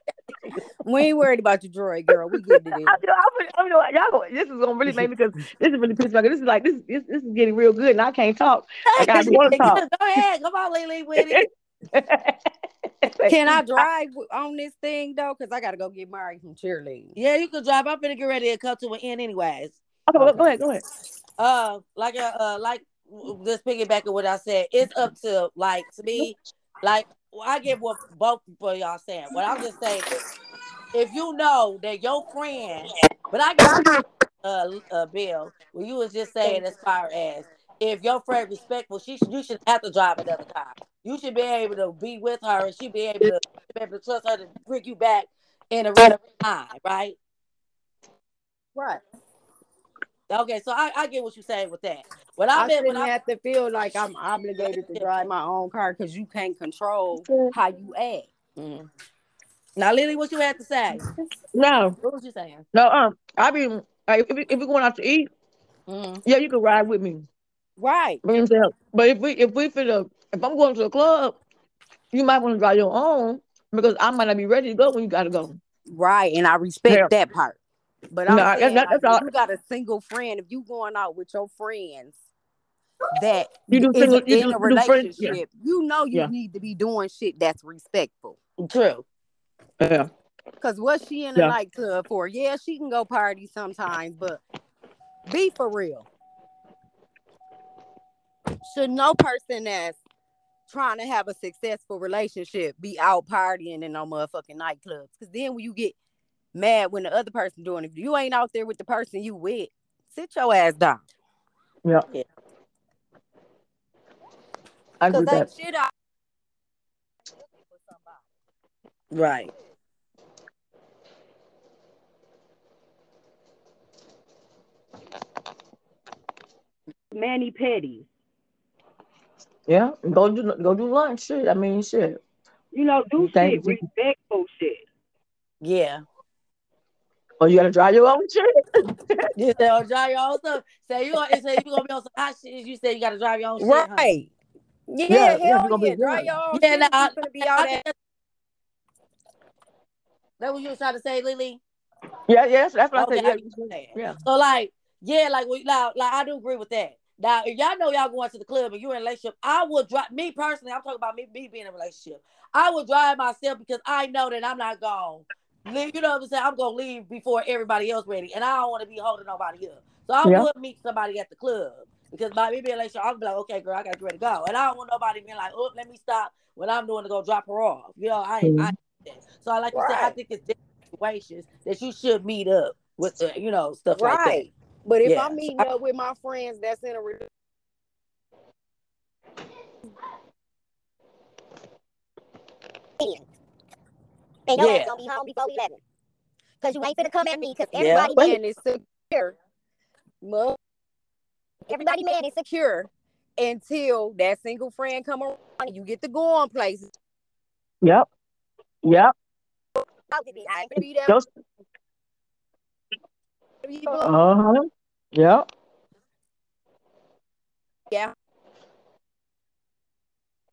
[SPEAKER 3] we ain't worried about your droid, girl. We getting it in.
[SPEAKER 2] I, you know, I, I, you know, y'all go, this is gonna really make me because this is really pissed me off. 'cause This is like this, this, this is getting real good, and I can't talk. Like I want to talk.
[SPEAKER 1] Go ahead, come on, Lee Lee, with it.
[SPEAKER 3] Can I drive w- on this thing though? Because I gotta go get married from cheerleading.
[SPEAKER 1] Yeah, you can drive. I'm gonna get ready to come to an end, anyways.
[SPEAKER 2] Okay, well, go ahead, go ahead.
[SPEAKER 1] Uh, like uh, uh like w- just piggyback on what I said. It's up to like to me, like well, I get what both for y'all saying. What I'm just saying is, if you know that your friend, but I got uh Bell, when you was just saying as far as if your friend respectful, she you should have to drive another car. You should be able to be with her, and she be able to be able to trust her to bring you back in a real time, right?
[SPEAKER 3] Right.
[SPEAKER 1] Okay, so I, I get what you're saying with that. What I
[SPEAKER 3] I
[SPEAKER 1] meant when
[SPEAKER 3] shouldn't
[SPEAKER 1] I
[SPEAKER 3] have to feel like I'm obligated to drive my own car because you can't control how you act.
[SPEAKER 1] Mhm. now, Lee Lee, what you had to say?
[SPEAKER 2] No,
[SPEAKER 1] What was you saying?
[SPEAKER 2] no, um, I mean, like, if, we, if we're going out to eat,
[SPEAKER 1] Mhm.
[SPEAKER 2] yeah, you can ride with me.
[SPEAKER 3] Right.
[SPEAKER 2] You know what I'm saying? But if we if we finna if I'm going to a club, you might want to drive your own because I might not be ready to go when you gotta go.
[SPEAKER 3] Right. And I respect
[SPEAKER 2] Yeah.
[SPEAKER 3] that part. But I'm
[SPEAKER 2] No,
[SPEAKER 3] saying,
[SPEAKER 2] that's all-
[SPEAKER 3] if you got a single friend, if you going out with your friends that
[SPEAKER 2] You do single- you
[SPEAKER 3] in
[SPEAKER 2] do-
[SPEAKER 3] a
[SPEAKER 2] do friends- yeah.
[SPEAKER 3] you know you
[SPEAKER 2] Yeah.
[SPEAKER 3] need to be doing shit that's respectful.
[SPEAKER 1] True.
[SPEAKER 2] Yeah.
[SPEAKER 3] Cause what's she in a
[SPEAKER 2] Yeah.
[SPEAKER 3] nightclub for? Yeah, she can go party sometimes, but be for real. Should no person that's trying to have a successful relationship be out partying in no motherfucking nightclubs? Cause then when you get mad when the other person doing it, if you ain't out there with the person you with, sit your ass down.
[SPEAKER 2] Yeah.
[SPEAKER 1] Yeah.
[SPEAKER 2] I agree
[SPEAKER 3] Cause
[SPEAKER 2] with
[SPEAKER 3] ain't
[SPEAKER 2] that.
[SPEAKER 3] shit out.
[SPEAKER 1] Right.
[SPEAKER 3] mani pedi.
[SPEAKER 2] Yeah. Go do go do lunch. Shit. I mean shit.
[SPEAKER 3] You know, do
[SPEAKER 2] Thank
[SPEAKER 3] shit,
[SPEAKER 2] you.
[SPEAKER 3] respectful shit.
[SPEAKER 1] Yeah.
[SPEAKER 2] Or you gotta drive your own shit.
[SPEAKER 1] You said, oh, drive your own stuff. Say you gonna say you gonna be on some hot shit. You say you gotta drive your own shit.
[SPEAKER 3] Right. Yeah,
[SPEAKER 2] Yeah, yeah,
[SPEAKER 3] hell
[SPEAKER 2] we gonna be
[SPEAKER 3] yeah. Drive
[SPEAKER 2] good.
[SPEAKER 3] your own
[SPEAKER 1] Yeah,
[SPEAKER 3] shit.
[SPEAKER 1] nah,
[SPEAKER 3] if
[SPEAKER 1] I-
[SPEAKER 3] you finna be out
[SPEAKER 1] I
[SPEAKER 3] at
[SPEAKER 1] think That what you was trying to say, Lee Lee?
[SPEAKER 2] Yeah, yes, that's what
[SPEAKER 1] Okay,
[SPEAKER 2] I
[SPEAKER 1] I
[SPEAKER 2] said.
[SPEAKER 1] get what.
[SPEAKER 2] Yeah.
[SPEAKER 1] So like, yeah, like we now, like I do agree with that. Now, if y'all know y'all going to the club and you're in a relationship, I would drive me personally. I'm talking about me, me being in a relationship. I would drive myself because I know that I'm not gone. Leave, you know what I'm saying? I'm gonna leave before everybody else ready, and I don't want to be holding nobody up. So I
[SPEAKER 2] Yeah.
[SPEAKER 1] would meet somebody at the club because by me being in a relationship, I'll be like, okay, girl, I gotta get ready to go, and I don't want nobody being like, oh, let me stop what I'm doing to go drop her off. You know, I ain't. I ain't that. So I like you said, I think it's different situations that you should meet up with, uh, you know, stuff like that.
[SPEAKER 3] right. But if
[SPEAKER 1] Yeah.
[SPEAKER 3] I'm meeting up with my friends that's in a relationship,
[SPEAKER 4] And your
[SPEAKER 1] Yeah.
[SPEAKER 4] ass gonna be home before 11. Because you ain't finna come at me because everybody
[SPEAKER 3] man
[SPEAKER 4] man,
[SPEAKER 3] is secure.
[SPEAKER 4] Everybody man is
[SPEAKER 3] secure until that single friend come around and you get to go on places.
[SPEAKER 2] Yep. Yep.
[SPEAKER 4] supposed to be. I ain't finna
[SPEAKER 3] Be there.
[SPEAKER 2] Those,
[SPEAKER 3] be there.
[SPEAKER 2] uh-huh. Yep.
[SPEAKER 3] Yeah.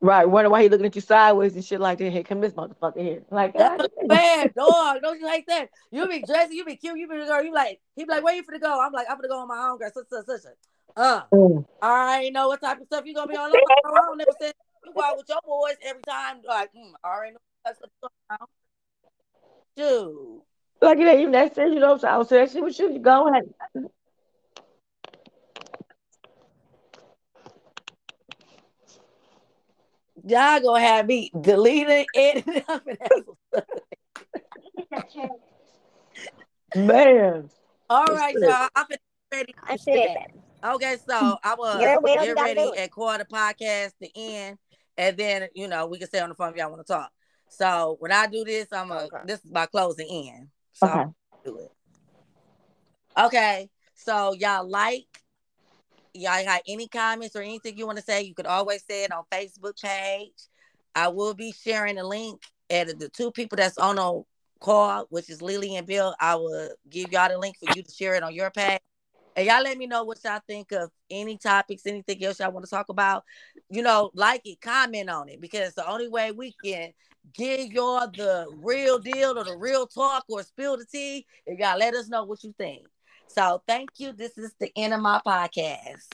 [SPEAKER 2] Right. Wonder why he looking at you sideways and shit like that. Here, come this motherfucker here. Like, God damn.
[SPEAKER 1] Man, dog, don't you hate that? You be dressing, you be cute, you be the girl, you like, he be like, where you finna go? I'm like, I'm gonna go on my own, girl, such, such, such. such. Uh,
[SPEAKER 2] Mm.
[SPEAKER 1] I already know what type of stuff you gonna be on. I don't never say you go out with your boys every time. Like, mm, I already know what type of stuff going on. Dude.
[SPEAKER 2] Like it ain't even that serious, you know. So I was saying, shit with you, you go ahead.
[SPEAKER 1] Y'all gonna have me deleting it. I'm gonna have some-
[SPEAKER 2] Man.
[SPEAKER 1] All right, y'all. I'm ready.
[SPEAKER 4] I said.
[SPEAKER 1] Okay, so I will
[SPEAKER 4] Yeah,
[SPEAKER 1] get ready
[SPEAKER 4] do it.
[SPEAKER 1] and call the podcast to end, and then you know we can stay on the phone if y'all want to talk. So when I do this, I'm a
[SPEAKER 3] Okay.
[SPEAKER 1] this is my closing end. So
[SPEAKER 2] Okay.
[SPEAKER 1] Do it. Okay, so y'all like, y'all got any comments or anything you want to say? You could always say it on Facebook page. I will be sharing a link, and the two people that's on a call, which is Lee Lee and Bell, I will give y'all the link for you to share it on your page. And y'all let me know what y'all think of any topics, anything else y'all want to talk about. You know, like it, comment on it, because the only way we can give y'all the real deal or the real talk or spill the tea if y'all let us know what you think. So thank you. This is the end of my podcast.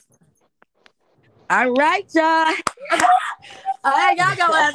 [SPEAKER 1] All right, y'all. All right, y'all go out.